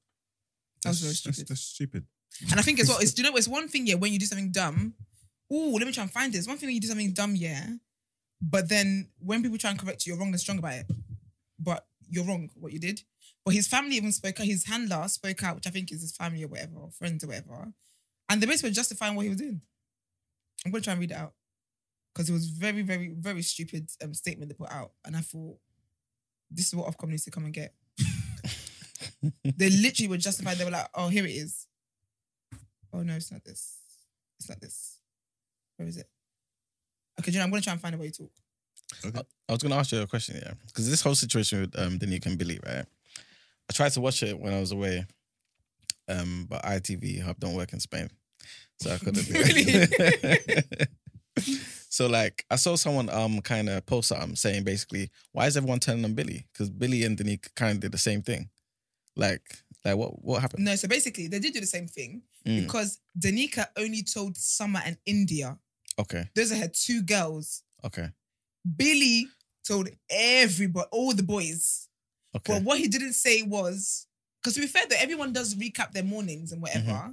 That was that's, very that's, stupid. that's stupid. And I think as well, it's [LAUGHS] do you know it's one thing, yeah, when you do something dumb. Oh, let me try and find this. One thing when you do something dumb, yeah. But then when people try and correct you, you're wrong and strong about it. But you're wrong what you did. But his family even spoke out, his handler spoke out, which I think is his family or whatever, or friends or whatever. And they basically were justifying what he was doing. I'm gonna try and read it out. Because it was very, very, very stupid um, statement they put out. And I thought, this is what Ofcom needs to come and get. [LAUGHS] they literally were justified. They were like, oh, here it is. Oh no, it's not this. It's not this. Where is it? Okay, Jen, I'm gonna try and find a way to talk. Okay. I was gonna ask you a question, yeah, because this whole situation with um Danica and Billy, right? I tried to watch it when I was away, um, but ITV Hub don't work in Spain, so I couldn't. [LAUGHS] do it. [LAUGHS] so like, I saw someone um kind of post something saying basically, why is everyone turning on Billy? Because Billy and Danica kind of did the same thing. Like, like what what happened? No, so basically they did do the same thing Mm, because Danica only told Summer and Indiyah. okay, Those are her two girls. okay, Billy told everybody, all the boys. Okay. But what he didn't say was, because to be fair, that everyone does recap their mornings and whatever. Mm-hmm.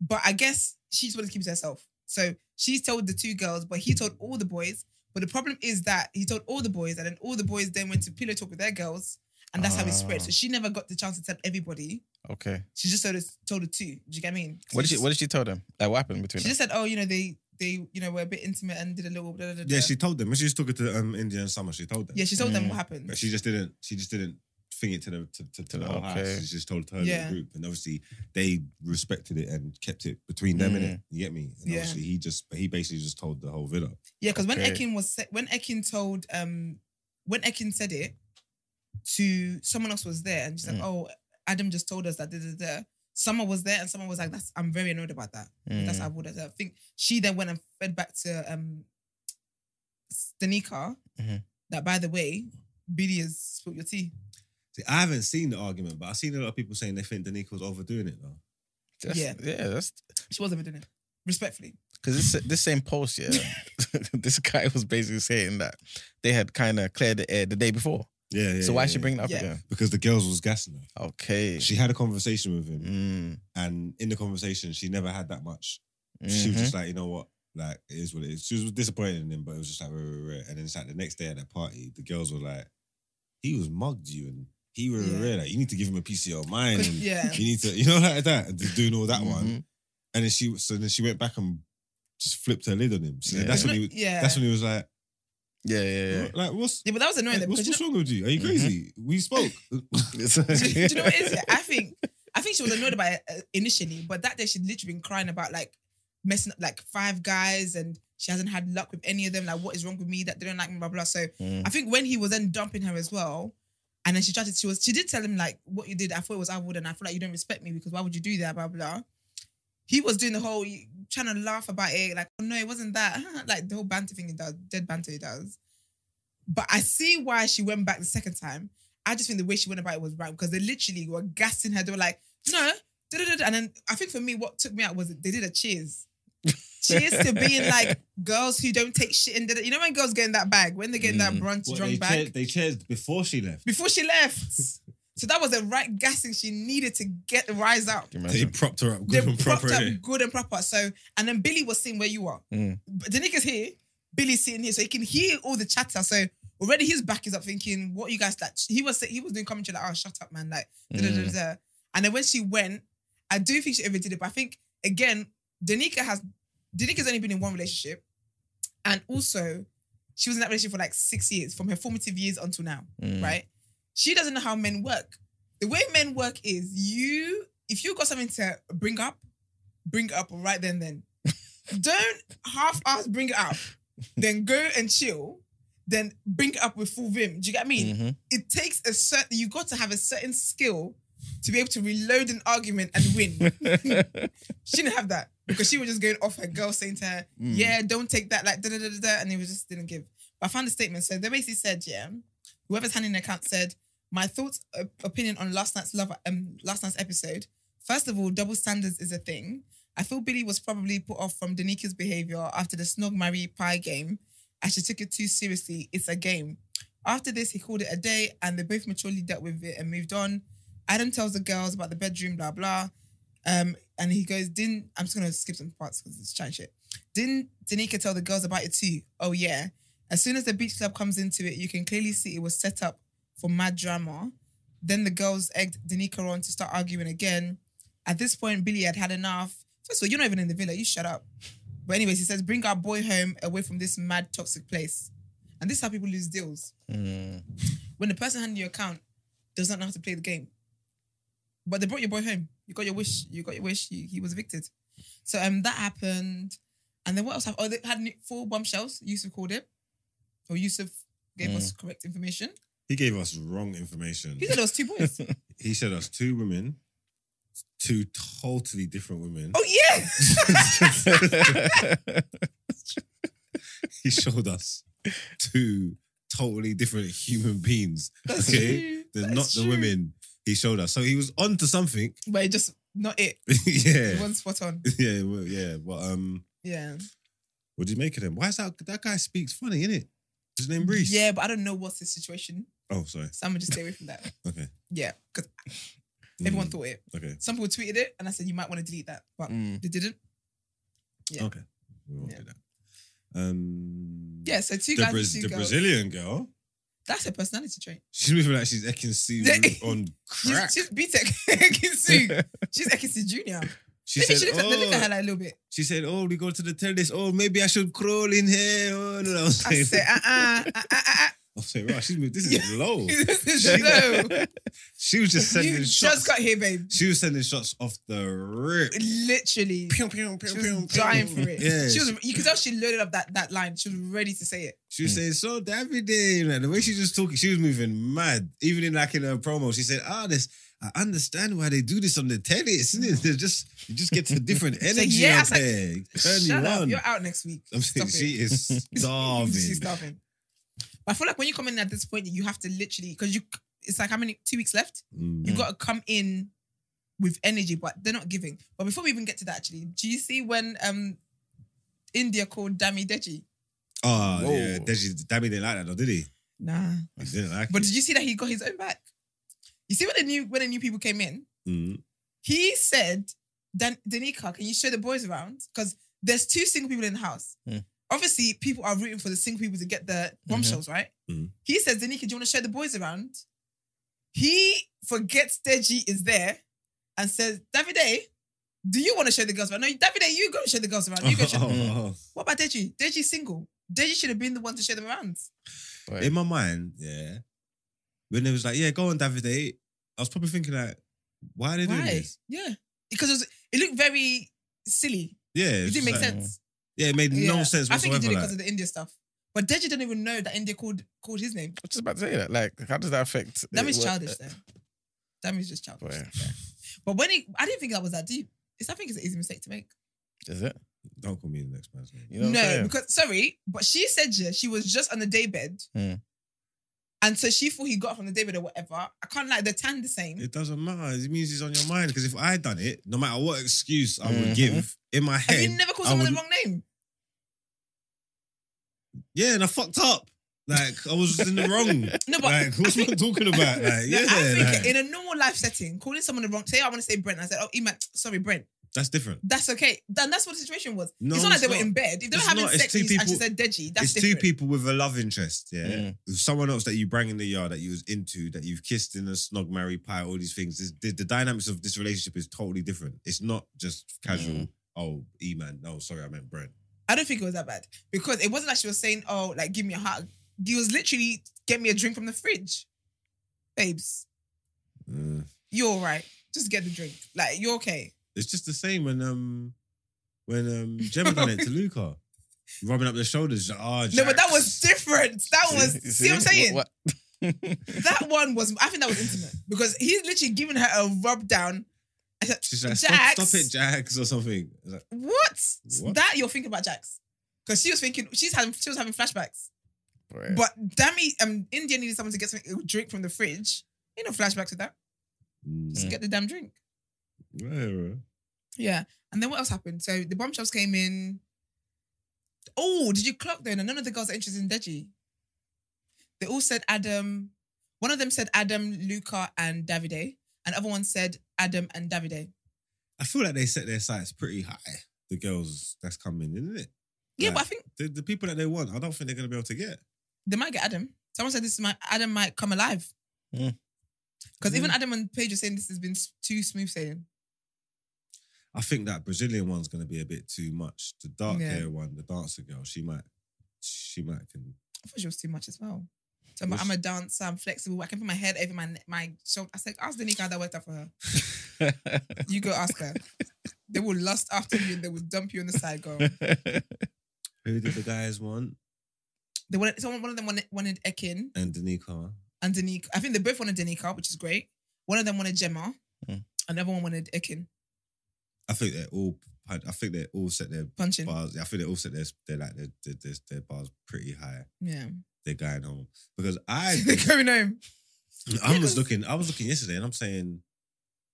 But I guess she just wanted to keep to herself. So she's told the two girls, but he told all the boys. But the problem is that he told all the boys, and then all the boys then went to pillow talk with their girls, and that's how it spread. Ah. So she never got the chance to tell everybody. okay. She just told us, told the two. Do you get me? So What did she What did she tell them? Like, what happened between She them? just said, oh, you know, they they you know were a bit intimate and did a little. Da, da, da, Yeah, she told them. When she was talking to um, Indiyah and Summer, she told them. yeah she told them Mm. what happened. But she just didn't. She just didn't thing it to the to, to, to the whole Okay. house. She just told her Yeah. little group, and obviously they respected it and kept it between them. Mm. innit? You get me? And Yeah. obviously he just he basically just told the whole villa. Yeah, because when Okay. Ekin was sa- when Ekin told um when Ekin said it to someone else was there and she's like, Mm. oh, Adam just told us that. Da, da, da. Someone was there and someone was like, that's I'm very annoyed about that. That's Mm. how I would have. I think she then went and fed back to um Danica Mhm. that by the way, Billy has spilled your tea. See, I haven't seen the argument, but I've seen a lot of people saying they think Danica was overdoing it though. That's- Yeah. yeah, that's She wasn't even doing it. Respectfully. because this this same post, yeah, [LAUGHS] [LAUGHS] this guy was basically saying that they had kind of cleared the air the day before. Yeah, yeah. so why yeah, is she yeah. bringing it up Yeah. again? Because the girls was gassing her. Okay. She had a conversation with him, Mm, and in the conversation, she never had that much. She was just like, you know what, like it is what it is. She was disappointed in him, but it was just like, rah, rah, rah. and then it's like the next day at that party, the girls were like, he was mugged you, and he was Yeah. like, you need to give him a piece of your mind, 'Cause- and [LAUGHS] yeah. you need to, you know, [LAUGHS] like that, and just doing all that one. Mhm. And then she, so then she went back and just flipped her lid on him. So Yeah. that's when he, [LAUGHS] yeah. that's when he was like, Yeah, yeah, yeah. like what's. yeah, but that was annoying. like, what's, because you know- what's wrong with you? Are you Mhm. crazy? We spoke. [LAUGHS] do, do you know what it is? Yeah, I [LAUGHS] think I think she was annoyed about it uh, initially, but that day she'd literally been crying about like messing up like five guys and she hasn't had luck with any of them. Like, what is wrong with me that they don't like me? Blah blah. So Mm. I think when he was then dumping her as well, and then she tried to, she was, she did tell him like what you did. I thought it was I would, and I feel like you don't respect me because why would you do that? Blah blah. He was doing the whole trying to laugh about it, like, oh no, it wasn't that. [LAUGHS] like the whole banter thing he does, dead banter he does. But I see why she went back the second time. I just think the way she went about it was right because they literally were gassing her. They were like, no, and then I think for me, what took me out was they did a cheers. [LAUGHS] cheers to being like girls who don't take shit. And you know when girls get in that bag when they get in that Mm. brunch What, drunk they, bag cheered, they cheered before she left. before she left. [LAUGHS] so that was the right gassing she needed to get the rise up. Can you They propped her up They good and propped proper. up innit? good and proper. So and then Billy was seeing where you are. Mm. But the nigga's here, Billy's sitting here, so he can hear all the chatter. So already his back is up thinking, what you guys like? He was he was doing commentary like, oh, shut up, man. Like, da, da, da, da, da. and then when she went, I do think she overdid it, but I think again, Danica has Danica's only been in one relationship, and also she was in that relationship for like six years, from her formative years until now, Mm. right? She doesn't know how men work. The way men work is you, if you got something to bring up, bring it up right then then. [LAUGHS] Don't half-ass bring it up, then go and chill, then bring it up with full vim. Do you get what I mean? Mhm. It takes a certain. You got to have a certain skill to be able to reload an argument and win. [LAUGHS] she didn't have that because she was just going off her girl saying to her, Mm. "Yeah, don't take that," like da da da da, da and it was just didn't give. But I found the statement. So they basically said, "Yeah, whoever's handling the account said my thoughts, uh, opinion on last night's love, um, last night's episode. First of all, double standards is a thing. I feel Billy was probably put off from Danica's behavior after the snog marry pie game, and she took it too seriously. It's a game. After this, he called it a day, and they both maturely dealt with it and moved on. Adam tells the girls about the bedroom, blah blah. Um, and he goes, "Didn't I'm just gonna skip some parts because it's chat shit. Didn't Danica tell the girls about it too? Oh yeah. As soon as the beach club comes into it, you can clearly see it was set up for mad drama. Then the girls egged Danica on to start arguing again. At this point, Billy had had enough. First of all, you're not even in the villa. You shut up. But anyways, he says, "Bring our boy home away from this mad toxic place." And this is how people lose deals Mm. when the person handing your account does not know how to play the game. But they brought your boy home. You got your wish. You got your wish. You, he was evicted. So um, that happened. And then what else happened? Oh, they had four bombshells. Yusuf called it. Or Yusuf gave us correct information. He gave us wrong information. He said there was two boys. [LAUGHS] He said us two women, two totally different women. oh yeah. [LAUGHS] He showed us two totally different human beings. That's okay, true. they're That's not the true. women he showed us. So he was on to something. [LAUGHS] But it just not it. yeah, One spot on. yeah, well, yeah. But um, Yeah. what do you make of him? Why is that that guy speaks funny, isn't it? His name Reese. Yeah, but I don't know what's the situation. Oh, sorry. So I'm gonna just stay away from that. [LAUGHS] Okay. Yeah, because everyone Mm, thought it. Okay. Some people tweeted it, and I said you might want to delete that, but Mm. they didn't. Yeah. Okay. We won't Yeah. do that. Um. Yeah, so two The, guys, Braz- two the girls. Brazilian girl. That's a personality trait. [LAUGHS] She's moving like she's Ekin [LAUGHS] on She's, crack. she's BTEC Ekin-Su. She's Ekin-Su Junior. She Maybe said, she looks at, they look oh, at her like a little bit. She said, "Oh, we go to the tennis. Oh, maybe I should crawl in here." Oh, no, I was I saying, said, uh uh, uh, uh, uh, I was saying, right, she's moved. This is Yeah. low. [LAUGHS] This is low. [LAUGHS] She was just sending You shots. just got here, babe. she was sending shots off the rip. Literally. Pew, pew, pew, She pew, was dying pew. for it. Yeah, She was, you could tell she loaded up that, that line. She was ready to say it. She was saying, so Davide, man, the way she was talking, she was moving mad. Even in like in her promo, she said, ah, this, I understand why they do this on the tennis, isn't it? They're just, you just get to different [LAUGHS] energy yeah, I up was like, there. Turn Shut you up. on. You're out next week. I'm saying, she is starving. She's starving. But I feel like when you come in at this point, you have to literally, because you, it's like how many, two weeks left? Mm. You got to come in with energy, but they're not giving. But before we even get to that, actually, do you see when um Indiyah called Dami Deji? Oh, Whoa. yeah. Deji, Dami didn't like that though, did he? Nah. He didn't like But it. did you see that he got his own back? You see when the new when the new people came in, Mm. he said, Dan- Danica, can you show the boys around? Because there's two single people in the house. Hmm. Obviously, people are rooting for the single people to get the bombshells, right? Mhm. He says, Danica, do you want to show the boys around? He forgets Deji is there and says, Davide, do you want to show the girls around? No, Davide, you go and show the girls around. You go show [LAUGHS] Oh, oh, What about Deji? Deji's single. Deji should have been the one to show them around. oh. Right. In my mind, yeah, when it was like, yeah, go on, Davide, I was probably thinking like, why are they doing this? Yeah. Because it, was, it looked very silly. Yeah, It was didn't make like- sense. Yeah, it made Yeah. no sense I think whatsoever. he did it because of the Indiyah stuff. But Deji didn't even know that Indiyah called called his name. I was just about to say that. Like, how does that affect? That it? is What- childish then. That is just childish. Right. Yeah. But when he, I didn't think that was that deep. It's, I think it's an easy mistake to make. Is it? Don't call me the next man's name. You know what I'm no, saying? because sorry, but she said yeah, she was just on the day bed. Hmm. And so she thought he got from the day bed or whatever. I can't like the tan the same. It doesn't matter. It means it's on your mind. Because if I had done it, no matter what excuse I would Mhm. give in my Have head, you never called I someone would- the wrong name? Yeah, and I fucked up. Like I was in the wrong. [LAUGHS] No, but like what's what [LAUGHS] I'm talking about? Like yeah, I think like, in a normal life setting, calling someone the wrong. Say I want to say Brent. I said, oh, Iman, sorry, Brent. that's different. That's okay. Then that's what the situation was. No, it's not like they were in bed. If they were having not. It's sex two and she people- said Deji, that's it's different. two people with a love interest. Yeah, Mm. With someone else that you bring in the yard that you was into, that you've kissed in a snog, marry, pie, all these things. This- The, the dynamics of this relationship is totally different. It's not just casual. Mm. Oh, E man. No, sorry, I meant Brent. I don't think it was that bad because it wasn't like she was saying, "Oh, like give me a hug." He was literally get me a drink from the fridge, babes. Uh, You're all right. Just get the drink. Like you're okay. it's just the same when um when um Gemma done it to Luca, rubbing up their shoulders. Oh, No, but that was different. That [LAUGHS] was. You See, what I'm saying? What- [LAUGHS] That one was. I think that was intimate because he's literally giving her a rub down. She's like, Jacques. stop, stop it, Jacques, or something. Like, What? What? That you're thinking about Jacques? Because she was thinking she's having she was having flashbacks. Bruh. But Dami, um, Indiyah needed someone to get something a drink from the fridge. Ain't no flashbacks with that. mm, Just Mm. get the damn drink. whatever. Yeah. And then what else happened? So the bombshells came in. Oh, did you clock then? And None of the girls are interested in Deji. They all said Adam. One of them said Adam, Luca, and Davide. And other one said Adam and Davide. I feel like they set their sights pretty high. The girls that's coming, isn't it? Yeah, Like, but I think the, the people that they want, I don't think they're gonna be able to get. they might get Adam. Someone said this is my Adam might come alive. Mm. Because even. Adam and Paige are saying this has been too smooth sailing. I think that Brazilian one's gonna be a bit too much. The dark Yeah. hair one, the dancer girl, she might, she might can. I thought she was too much as well. So I'm, I'm a dancer, I'm flexible, I can put my head over my my shoulder. I said, ask Danica how that worked out for her. [LAUGHS] You go ask her. They will lust after you and they will dump you on the side, girl. [LAUGHS] Who did the guys want? They wanted someone one of them wanted, wanted Ekin And Danica. and Danica. I think they both wanted Danica, which is great. One of them wanted Gemma, Mm. and the other one wanted Ekin. I think they're all. I think they all set their Punching. bars. I think they all set their they're like their, their, their, their bars pretty high. Yeah. They're going home because [LAUGHS] I They're going home. I was looking. I was looking yesterday, and I'm saying,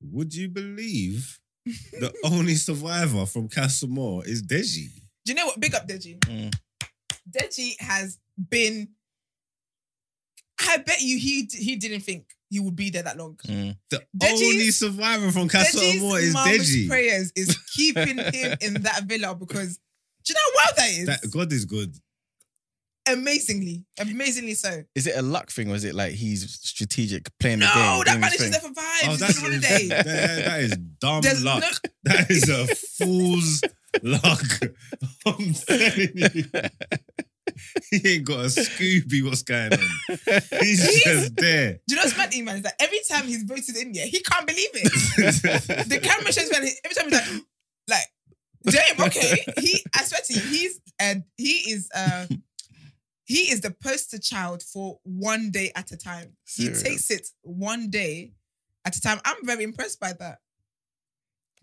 would you believe [LAUGHS] the only survivor from Casa Amor is Deji? Do you know what? Big up Deji. Mm. Deji has been. I bet you he he didn't think he would be there that long. Mm. The Deji's- only survivor from Casa Amor Deji's is mum's Deji. prayers is keeping him [LAUGHS] in that villa because do you know how well that is? That God is good. amazingly, amazingly so. Is it a luck thing or is it like he's strategic playing the game? No, game? that doing man his is just there for vibes. Oh, that's holiday. that, that is dumb There's luck. no- That is a [LAUGHS] fool's luck. [LAUGHS] I'm telling you. [LAUGHS] He ain't got a Scooby. What's going on? He's He's- just there. Do you know what's mad, man? Is that every time he's voted India, he can't believe it. [LAUGHS] the camera shows every time he's like, like, damn, okay. He, I swear to you, he's and he is uh he is the poster child for one day at a time. He Serious? takes it one day at a time. I'm very impressed by that.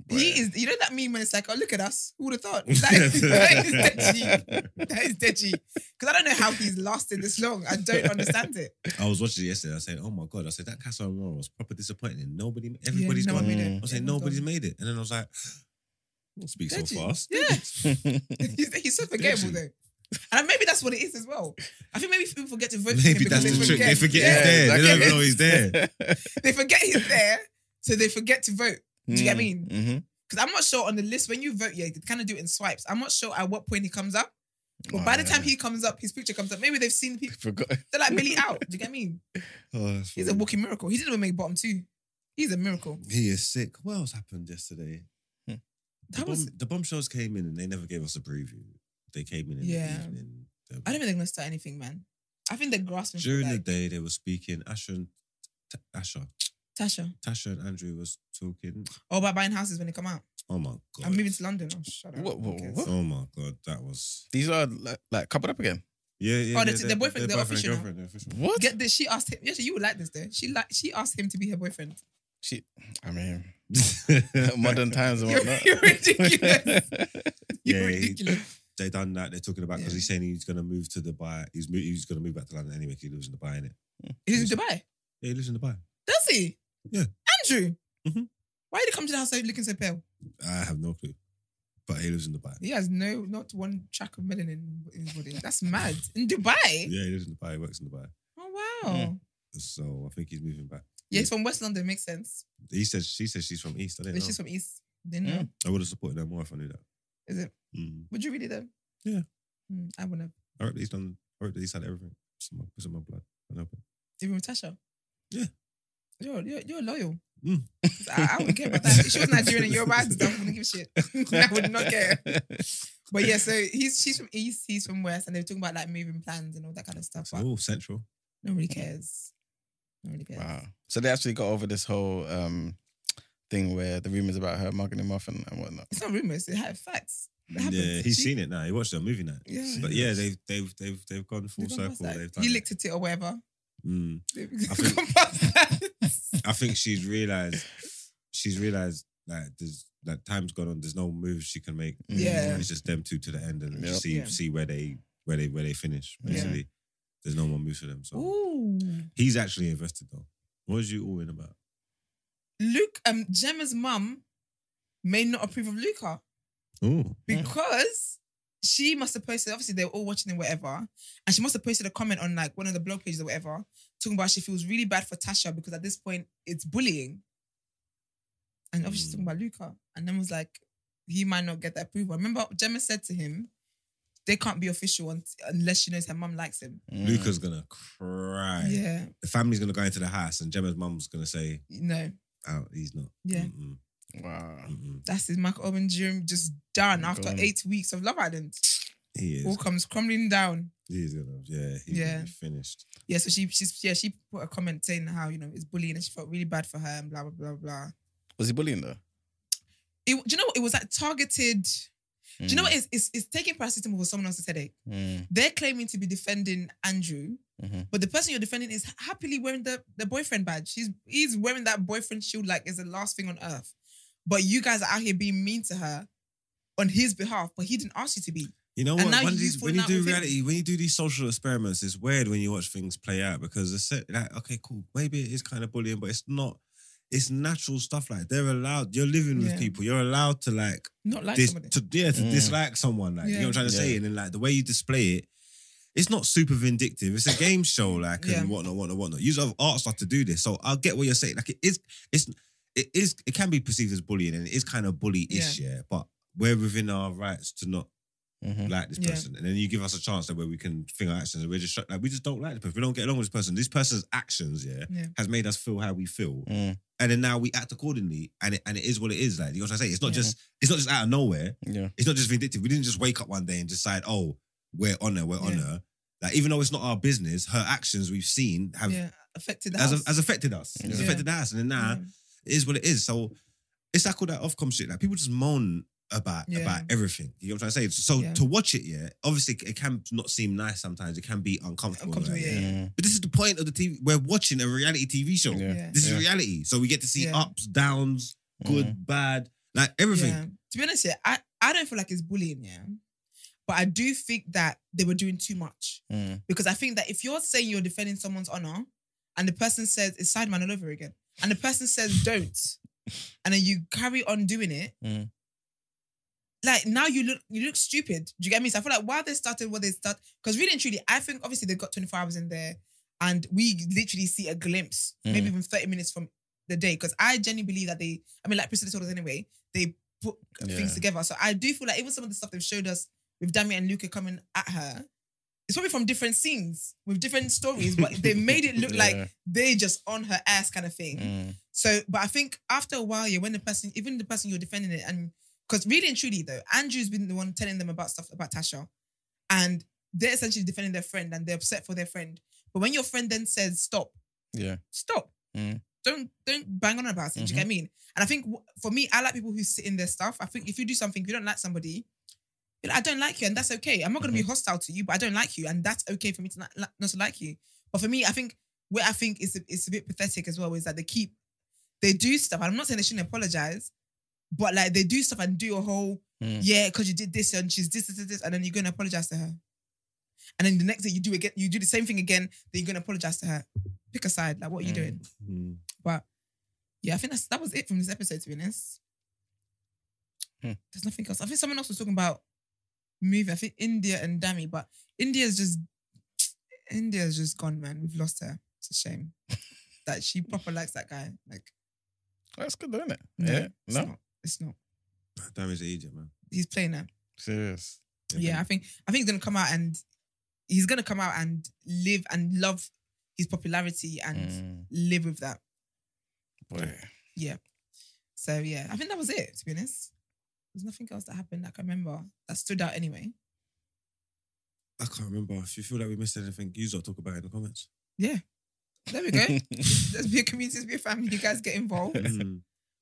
He is, you know that meme when it's like, oh, look at us. Who would have thought? [LAUGHS] That is, that is Deji. That is Deji. Because I don't know how he's lasted this long. I don't understand it. I was watching it yesterday. I said, "Oh my god!" I said that Castle Royal was proper disappointing. Nobody, everybody's no gone. made it. I was saying nobody's gone. made it, and then I was like, "Don't speak so fast." Yeah. [LAUGHS] he's, he's so forgettable Deji. though. And maybe that's what it is as well. I think maybe people forget to vote for him because that's the trick. forget. They forget Yeah. he's there. They don't even know he's [LAUGHS] there. They forget he's there, so they forget to vote. Do you get what I mean? Mm-hmm. Because I'm not sure on the list when you vote, yeah, they kind of do it in swipes. I'm not sure at what point he comes up. But by the time he comes up, his picture comes up. Maybe they've seen the people. Forgot. [LAUGHS] They're like Billy out. Do you get I mean? [LAUGHS] Oh, He's a walking miracle. He didn't even make bottom two. He's a miracle. He is sick. What else happened yesterday? Hmm. The, was. bomb, the bombshells came in and they never gave us a preview. They came in in Yeah. the evening. I don't think they're gonna start anything, man. I think they're grasping During the day, they were speaking. Asher and Asher, Tasha. Tasha and Andrew was talking. Oh, about buying houses when they come out. Oh my god! I'm moving to London. Oh, shut up. What- what- Who what? Oh my god, that was These are like, like coupled up again. yeah, yeah. Oh, yeah, they're- they're boyfriend- they're official now. girlfriend, they're official. What? Get this. She asked him. Actually, you would like this though. She like. She asked him to be her boyfriend. She, I mean, [LAUGHS] modern times and [LAUGHS] You're, whatnot. [LAUGHS] you're ridiculous. You're Yeah, he- ridiculous. they done that. They're talking about because Yeah. he's saying he's gonna move to Dubai. He's mo- he's gonna move back to London anyway. 'cause he lives in Dubai, innit? He's in Dubai. Yeah, he lives in Dubai. Does he? Yeah. Andrew. Mhm. Why did he come to the house looking so pale? I have no clue, but he lives in Dubai. He has no, not one track of melanin in his body. That's mad. In Dubai. Yeah, he lives in Dubai. He works in Dubai. Oh wow. Mm. So I think he's moving back. Yeah, he's from West London. Makes sense. He says she says she's from East. I didn't But know. she's from East. Didn't know. I would have supported her more if I knew that. Is it? Mm. Would you really though? Yeah. Mm, I wouldn't have. I the East London. I wrote the East had everything. It's in my, it's in my blood. I know it. Even with Tasha. Yeah. You're you're, you're loyal. Mm. I, I wouldn't care about that. If she was Nigerian and you're right, I wouldn't give a shit. [LAUGHS] I would not care. But yeah, so he's she's from east, he's from west, and they're talking about like moving plans and all that kind of stuff. Oh, central. nobody cares. Nobody cares. Wow. So they actually got over this whole um thing where the rumors about her mugging him off and, and whatnot. It's not rumors. It had facts. It. Yeah, he's She- seen it now. He watched the movie now. Yeah. But yeah, they've they've they've they've gone full They've gone circle. They've done He it. licked a tit or whatever. Mm. They've [LAUGHS] think- gone past that. I think she's realized she's realized that there's that time's gone on. There's no moves she can make. Yeah. it's just them two to the end and Yep. see Yeah. see where they where they where they finish. Yeah. Basically, there's no more moves for them. So Ooh. he's actually invested though. What was you all in about? Luke, um, Gemma's mum may not approve of Luca Oh, because she must have posted, obviously they were all watching it, whatever, and she must have posted a comment on like one of the blog pages or whatever, talking about she feels really bad for Tasha because at this point it's bullying. And obviously she's talking about Luca. And then was like, he might not get that approval. Remember, Gemma said to him, they can't be official unless she knows her mum likes him. Mm. Luca's gonna cry. Yeah. The family's gonna go into the house and Gemma's mum's gonna say, No. "Oh, he's not." Yeah. Mm-mm, Wow. That's his Michael Owen dream just done after Gone. eight weeks of Love Island. He is. All comes crumbling down. He's gonna. Yeah. He's Yeah. Gonna be finished. Yeah, so she she's yeah, she put a comment saying how, you know, it's bullying and she felt really bad for her and blah blah blah blah. Was he bullying though? It, do you know what? It was like targeted. Do you know Mm. what? It's, it's, it's taking paracetamol for someone else's headache. Mm. They're claiming to be defending Andrew, Mhm. but the person you're defending is happily wearing the, the boyfriend badge. He's he's wearing that boyfriend shield like it's the last thing on earth. But you guys are out here being mean to her on his behalf, but he didn't ask you to be. You know And what? When, he's these, when you do with him. reality, when you do these social experiments, it's weird when you watch things play out because it's like, okay, cool. Maybe it is kind of bullying, but it's not. It's natural stuff. Like they're allowed. You're living with Yeah. people. You're allowed to like Not like dis, somebody. to yeah to Mm. dislike someone. Like you know what I'm trying to say, and then like the way you display it, it's not super vindictive. It's a game show, like Yeah. and whatnot, whatnot, whatnot. Use of art stuff to do this. So I'll get what you're saying. Like it is, it's it is it can be perceived as bullying, and it is kind of bully-ish, yeah. But we're within our rights to not Mhm. like this Yeah. person, and then you give us a chance that where we can think our actions, and we're just like we just don't like this person. We don't get along with this person. This person's actions, yeah, Yeah. has made us feel how we feel, Mm. and then now we act accordingly, and it and it is what it is. Like you know what I'm saying? It's not Yeah. just it's not just out of nowhere. Yeah. It's not just vindictive. We didn't just wake up one day and decide, oh, we're on her, we're on Yeah. her. Like even though it's not our business, her actions we've seen have yeah, affected the has, house. has affected us. It's Yeah. affected us, and then now Yeah. It is what it is. So it's like all that Ofcom shit. Like people just moan about Yeah. about everything. You know what I'm trying to say? So Yeah. to watch it, yeah, obviously it can not seem nice sometimes. It can be uncomfortable. Uncomfortable, like, yeah. But this is the point of the TV. We're watching a reality TV show. Yeah. Yeah. This Yeah. is reality. So we get to see Yeah. ups, downs, good, bad, like everything. Yeah. To be honest, yeah, I, I don't feel like it's bullying, yeah. But I do think that they were doing too much. Mm. Because I think that if you're saying you're defending someone's honor and the person says it's sideman all over again, and the person says don't, and then you carry on doing it, Mm. like now you look you look stupid. Do you get me? So I feel like while they started what they start, because really and truly, I think obviously they've got 24 hours in there, and we literally see a glimpse, maybe Mm. even 30 minutes from the day. Because I genuinely believe that they, I mean, like Priscilla told us anyway, they put Yeah. things together. So I do feel like even some of the stuff they've showed us with Dami and Luca coming at her, it's probably from different scenes with different stories, but they [LAUGHS] made it look Yeah. like they just on her ass kind of thing. Mm. So, but I think after a while, yeah, when the person, even the person you're defending it, and because really and truly though, Andrew's been the one telling them about stuff about Tasha, and they're essentially defending their friend and they're upset for their friend. But when your friend then says stop, Yeah. stop. Mm. Don't don't bang on about it. Do you get what I mean? And I think for me, I like people who sit in their stuff. I think if you do something, if you don't like somebody, I don't like you, and that's okay. I'm not going to be hostile to you, but I don't like you, and that's okay for me to not, not to like you. But for me, I think where I think is it's a bit pathetic as well is that they keep they do stuff. I'm not saying they shouldn't apologize, but like they do stuff and do a whole Mm. yeah because you did this and she's this this this, this and then you're going to apologize to her, and then the next day you do again, you do the same thing again, then you're going to apologize to her. Pick a side. Like what are you Mm. doing? Mm. But yeah, I think that's that was it from this episode. To be honest, Hmm. there's nothing else. I think someone else was talking about movie. I think Indiyah and Dami, but Indiyah's just Indiyah's just gone, man. We've lost her. It's a shame [LAUGHS] that she proper likes that guy. Like, That's good, though, isn't it? no, yeah. it's No. not. It's not. Damage to Egypt, man. He's playing her. Serious. Yeah, I think I think he's gonna come out and he's gonna come out and live and love his popularity and Mm. live with that. Boy. Yeah. So yeah, I think that was it. To be honest. There's nothing else that happened that I can remember that stood out anyway. I can't remember. If you feel like we missed anything, you lot talk about it in the comments. Yeah. There we go. [LAUGHS] let's be a community, let's be a family. You guys get involved. [LAUGHS] Mm.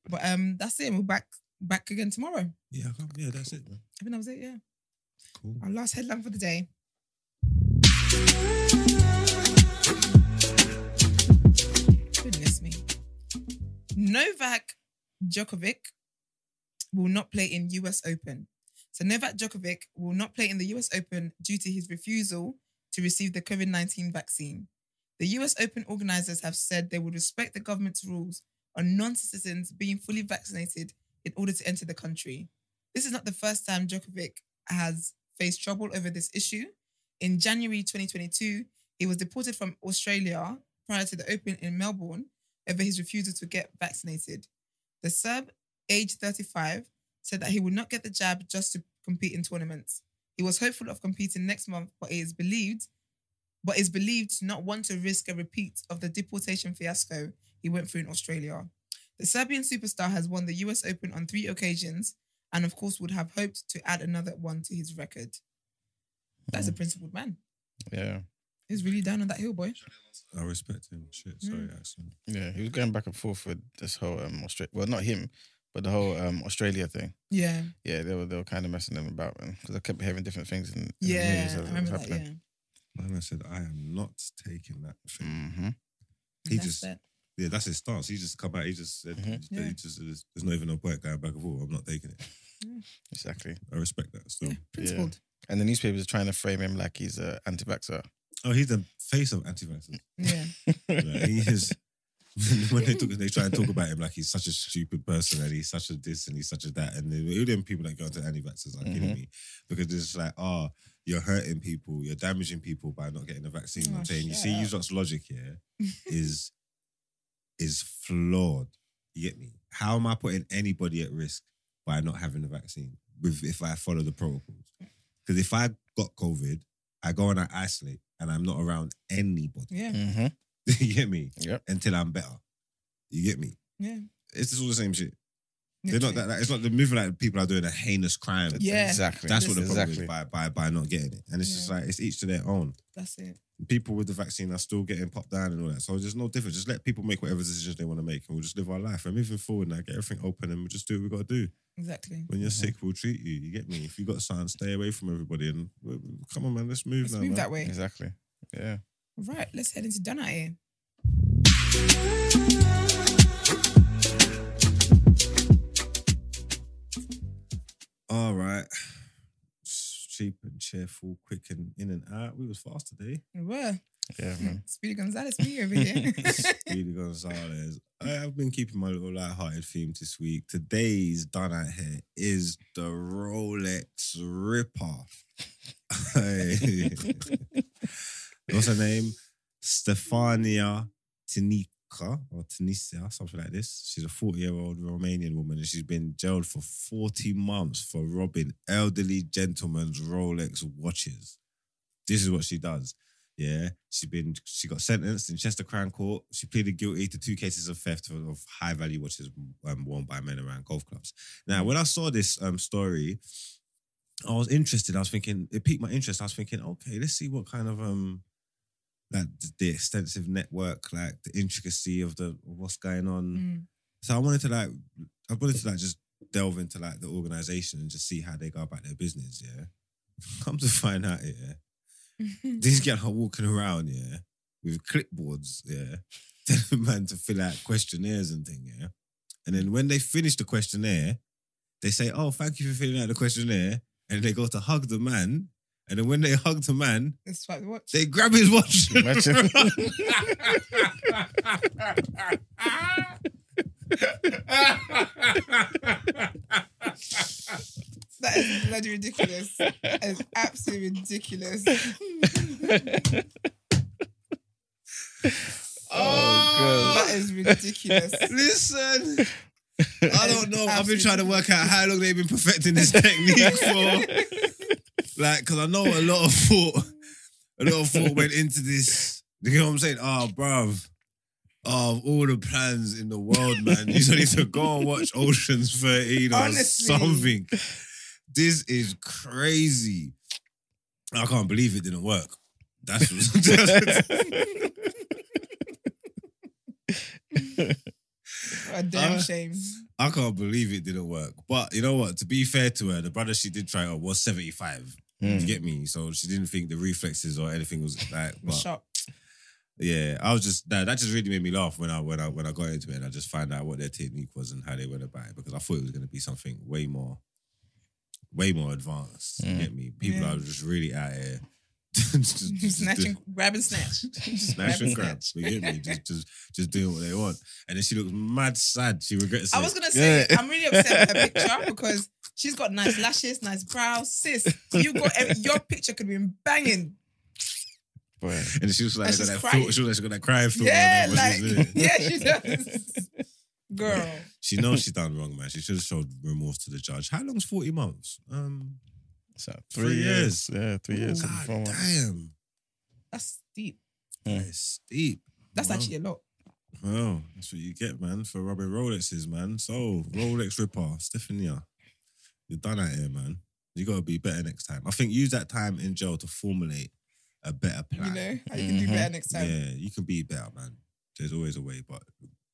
But um, that's it. We're back back again tomorrow. Yeah, I can't, yeah, that's it. I think that was it. Yeah. Cool. Our last headline for the day. Goodness me. Novak Djokovic will not play in US Open. So Novak Djokovic will not play in the US Open due to his refusal to receive the COVID-19 vaccine. The US Open organizers have said they would respect the government's rules on non-citizens being fully vaccinated in order to enter the country. This is not the first time Djokovic has faced trouble over this issue. In January 2022, he was deported from Australia prior to the Open in Melbourne over his refusal to get vaccinated. The Serb, aged 35, said that he would not get the jab just to compete in tournaments. He was hopeful of competing next month, but it is believed, but is believed to not want to risk a repeat of the deportation fiasco he went through in Australia. The Serbian superstar has won the US Open on three occasions and, of course, would have hoped to add another one to his record. That's a principled man. yeah. He's really down on that hill, boy. I respect him. Shit, sorry, Mm. accent. Yeah. He was going back and forth with this whole um Australia. Well, not him, but the whole um Australia thing. Yeah, Yeah, they were they were kind of messing him about because I kept hearing different things in, in yeah. the news I as it remember that. Yeah, Man, I said I am not taking that thing. Mm-hmm. He That's just- it. Yeah, that's his stance. He just come out. He just said, Mhm. he Yeah. just, there's, there's not even a point going back and forth. I'm not taking it. Exactly. I respect that still. Yeah, principled. And the newspapers are trying to frame him like he's a anti-vaxxer. Oh, he's the face of anti-vaxxers. Yeah, [LAUGHS] Like, he is. [LAUGHS] when they talk, they try and talk about [LAUGHS] him like he's such a stupid person and he's such a this and he's such a that. And then all them people that go into anti-vaxxers are killing Mhm. me because it's like, oh, you're hurting people, you're damaging people by not getting the vaccine. Oh, I'm saying, you see, up. you logic here [LAUGHS] is is flawed. You get me? How am I putting anybody at risk by not having the vaccine? With if I follow the protocols, because if I got COVID, I go and I isolate, and I'm not around anybody. yeah, Mm-hmm. [LAUGHS] you get me? Yep. Until I'm better. You get me? yeah. It's just all the same shit. They're not Literally. that. that- It's not the moving like people are doing a heinous crime. Yeah. Exactly. That's what the problem exactly. is by, by by not getting it. And it's just like it's each to their own. That's it. People with the vaccine are still getting popped down and all that. So there's no difference. Just let people make whatever decisions they want to make and we'll just live our life. And moving forward now, get everything open and we'll just do what we gotta do. Exactly. When you're sick, we'll treat you. You get me? If you got something, stay away from everybody and come on man, let's move Let's now. move man. that way. Exactly. Yeah. Right, let's head into Done Out 'Ere. All right. Cheap and cheerful, quick and in and out. We was fast today. We were. Yeah, man. [LAUGHS] Speedy Gonzales, me over here. [LAUGHS] [LAUGHS] Speedy Gonzales. I have been keeping my little light-hearted theme this week. Today's done out here is the Rolex Ripper. What's her name? Stefania Tinica or Tunisia, something like this. She's a 40-year-old Romanian woman and she's been jailed for 40 months for robbing elderly gentlemen's Rolex watches. This is what she does. Yeah, she's been she got sentenced in Chester Crown Court. She pleaded guilty to two cases of theft of, of high value watches um, worn by men around golf clubs. Now, when I saw this um, story, I was interested. I was thinking it piqued my interest. I was thinking, okay, let's see what kind of um like the, extensive network, like the intricacy of the of what's going on. Mm. So I wanted to like I wanted to like just delve into like the organization and just see how they go about their business. Yeah, [LAUGHS] come to find out, yeah. [LAUGHS] These guys are walking around, yeah, with clipboards, yeah, [LAUGHS] telling the man to fill out questionnaires and thing, yeah. And then when they finish the questionnaire, they say, "Oh, thank you for filling out the questionnaire," and they go to hug the man. And then when they hugged the man, Let's swipe watch. they grab his watch. [LAUGHS] Imagine. That is bloody ridiculous. That is absolutely ridiculous. [LAUGHS] Oh, oh, That is ridiculous. [LAUGHS] Listen, I don't know. I've been trying to work out how long they've been perfecting this technique for. Like, because I know a lot of thought, a lot of thought went into this. You know what I'm saying? Oh, bruv. of all the plans in the world, man. You just need to go and watch Ocean's 13 or Honestly. something. This is crazy. I can't believe it didn't work. That's, [LAUGHS] A damn Uh, shame. I can't believe it didn't work. But you know what? To be fair to her, the brother she did try out was 75. Mm. You get me? So she didn't think the reflexes or anything was like. I'm [LAUGHS] But shocked. yeah, I was just that. That just really made me laugh when I when I when I got into it and I just found out what their technique was and how they went about it because I thought it was going to be something way more, way more advanced. You Mm. get me? People Yeah. are just really out here. [LAUGHS] just, just- snatch just- and grab and snatch. [LAUGHS] Snatch and grab. You get me? Just, just, just doing what they want. And then she looks mad sad. She regrets it. I was gonna say Yeah. I'm really upset with her picture because she's got nice lashes, nice brows. Sis, you got every, your picture could be banging. Boy. And she was like, And got she's that crying. she was like, she got that crying film. Yeah, on there when she was doing like [LAUGHS] it. yeah, she does. Girl, She knows she's done wrong, man. She should have showed remorse to the judge. How long's 40 months? Um, So Three three, years. years. Yeah, three years. God Four months. damn. that's deep. Mm. It's steep. That's Wow. actually a lot. Well, that's what you get, man, for robbing Rolexes, man. So, Rolex Ripper, Stephania, you're done out here, man. You got to be better next time. I think use that time in jail to formulate a better plan. You know how you can do Mhm. better next time. Yeah, you can be better, man. There's always a way, but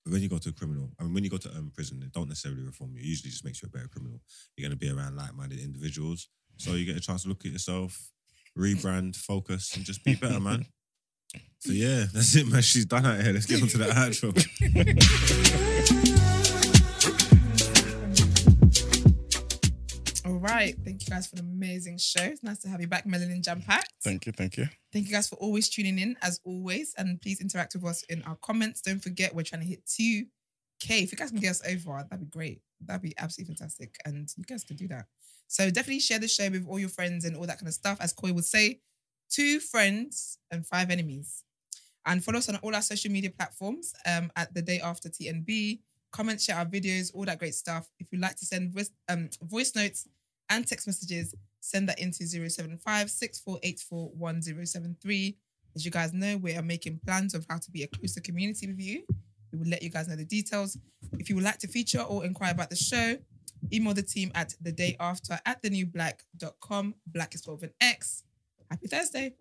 when you go to a criminal, I mean, when you go to um, prison, it don't necessarily reform you. It usually just makes you a better criminal. You're going to be around like-minded individuals, so you get a chance to look at yourself, rebrand, focus, and just be better, man. [LAUGHS] So yeah, that's it, man. She's done out here. Let's get on to that outro. [LAUGHS] All right. Thank you guys for the amazing show. It's nice to have you back, Melanin Jam Packed. Thank you, thank you. Thank you guys for always tuning in, as always. And please interact with us in our comments. Don't forget, we're trying to hit 2K. If you guys can get us over, that'd be great. That'd be absolutely fantastic. And you guys can do that. So definitely share the show with all your friends and all that kind of stuff. As Koi would say, two friends and five enemies. And follow us on all our social media platforms um, at the day after TNB comment, share our videos, all that great stuff. If you'd like to send voice, um, voice notes and text messages, send that into 075 As you guys know, we are making plans of how to be a closer community with you. We will let you guys know the details. If you would like to feature or inquire about the show, email the team at the day after at thenewblxck.com. Black is spelled with an X. Happy Thursday.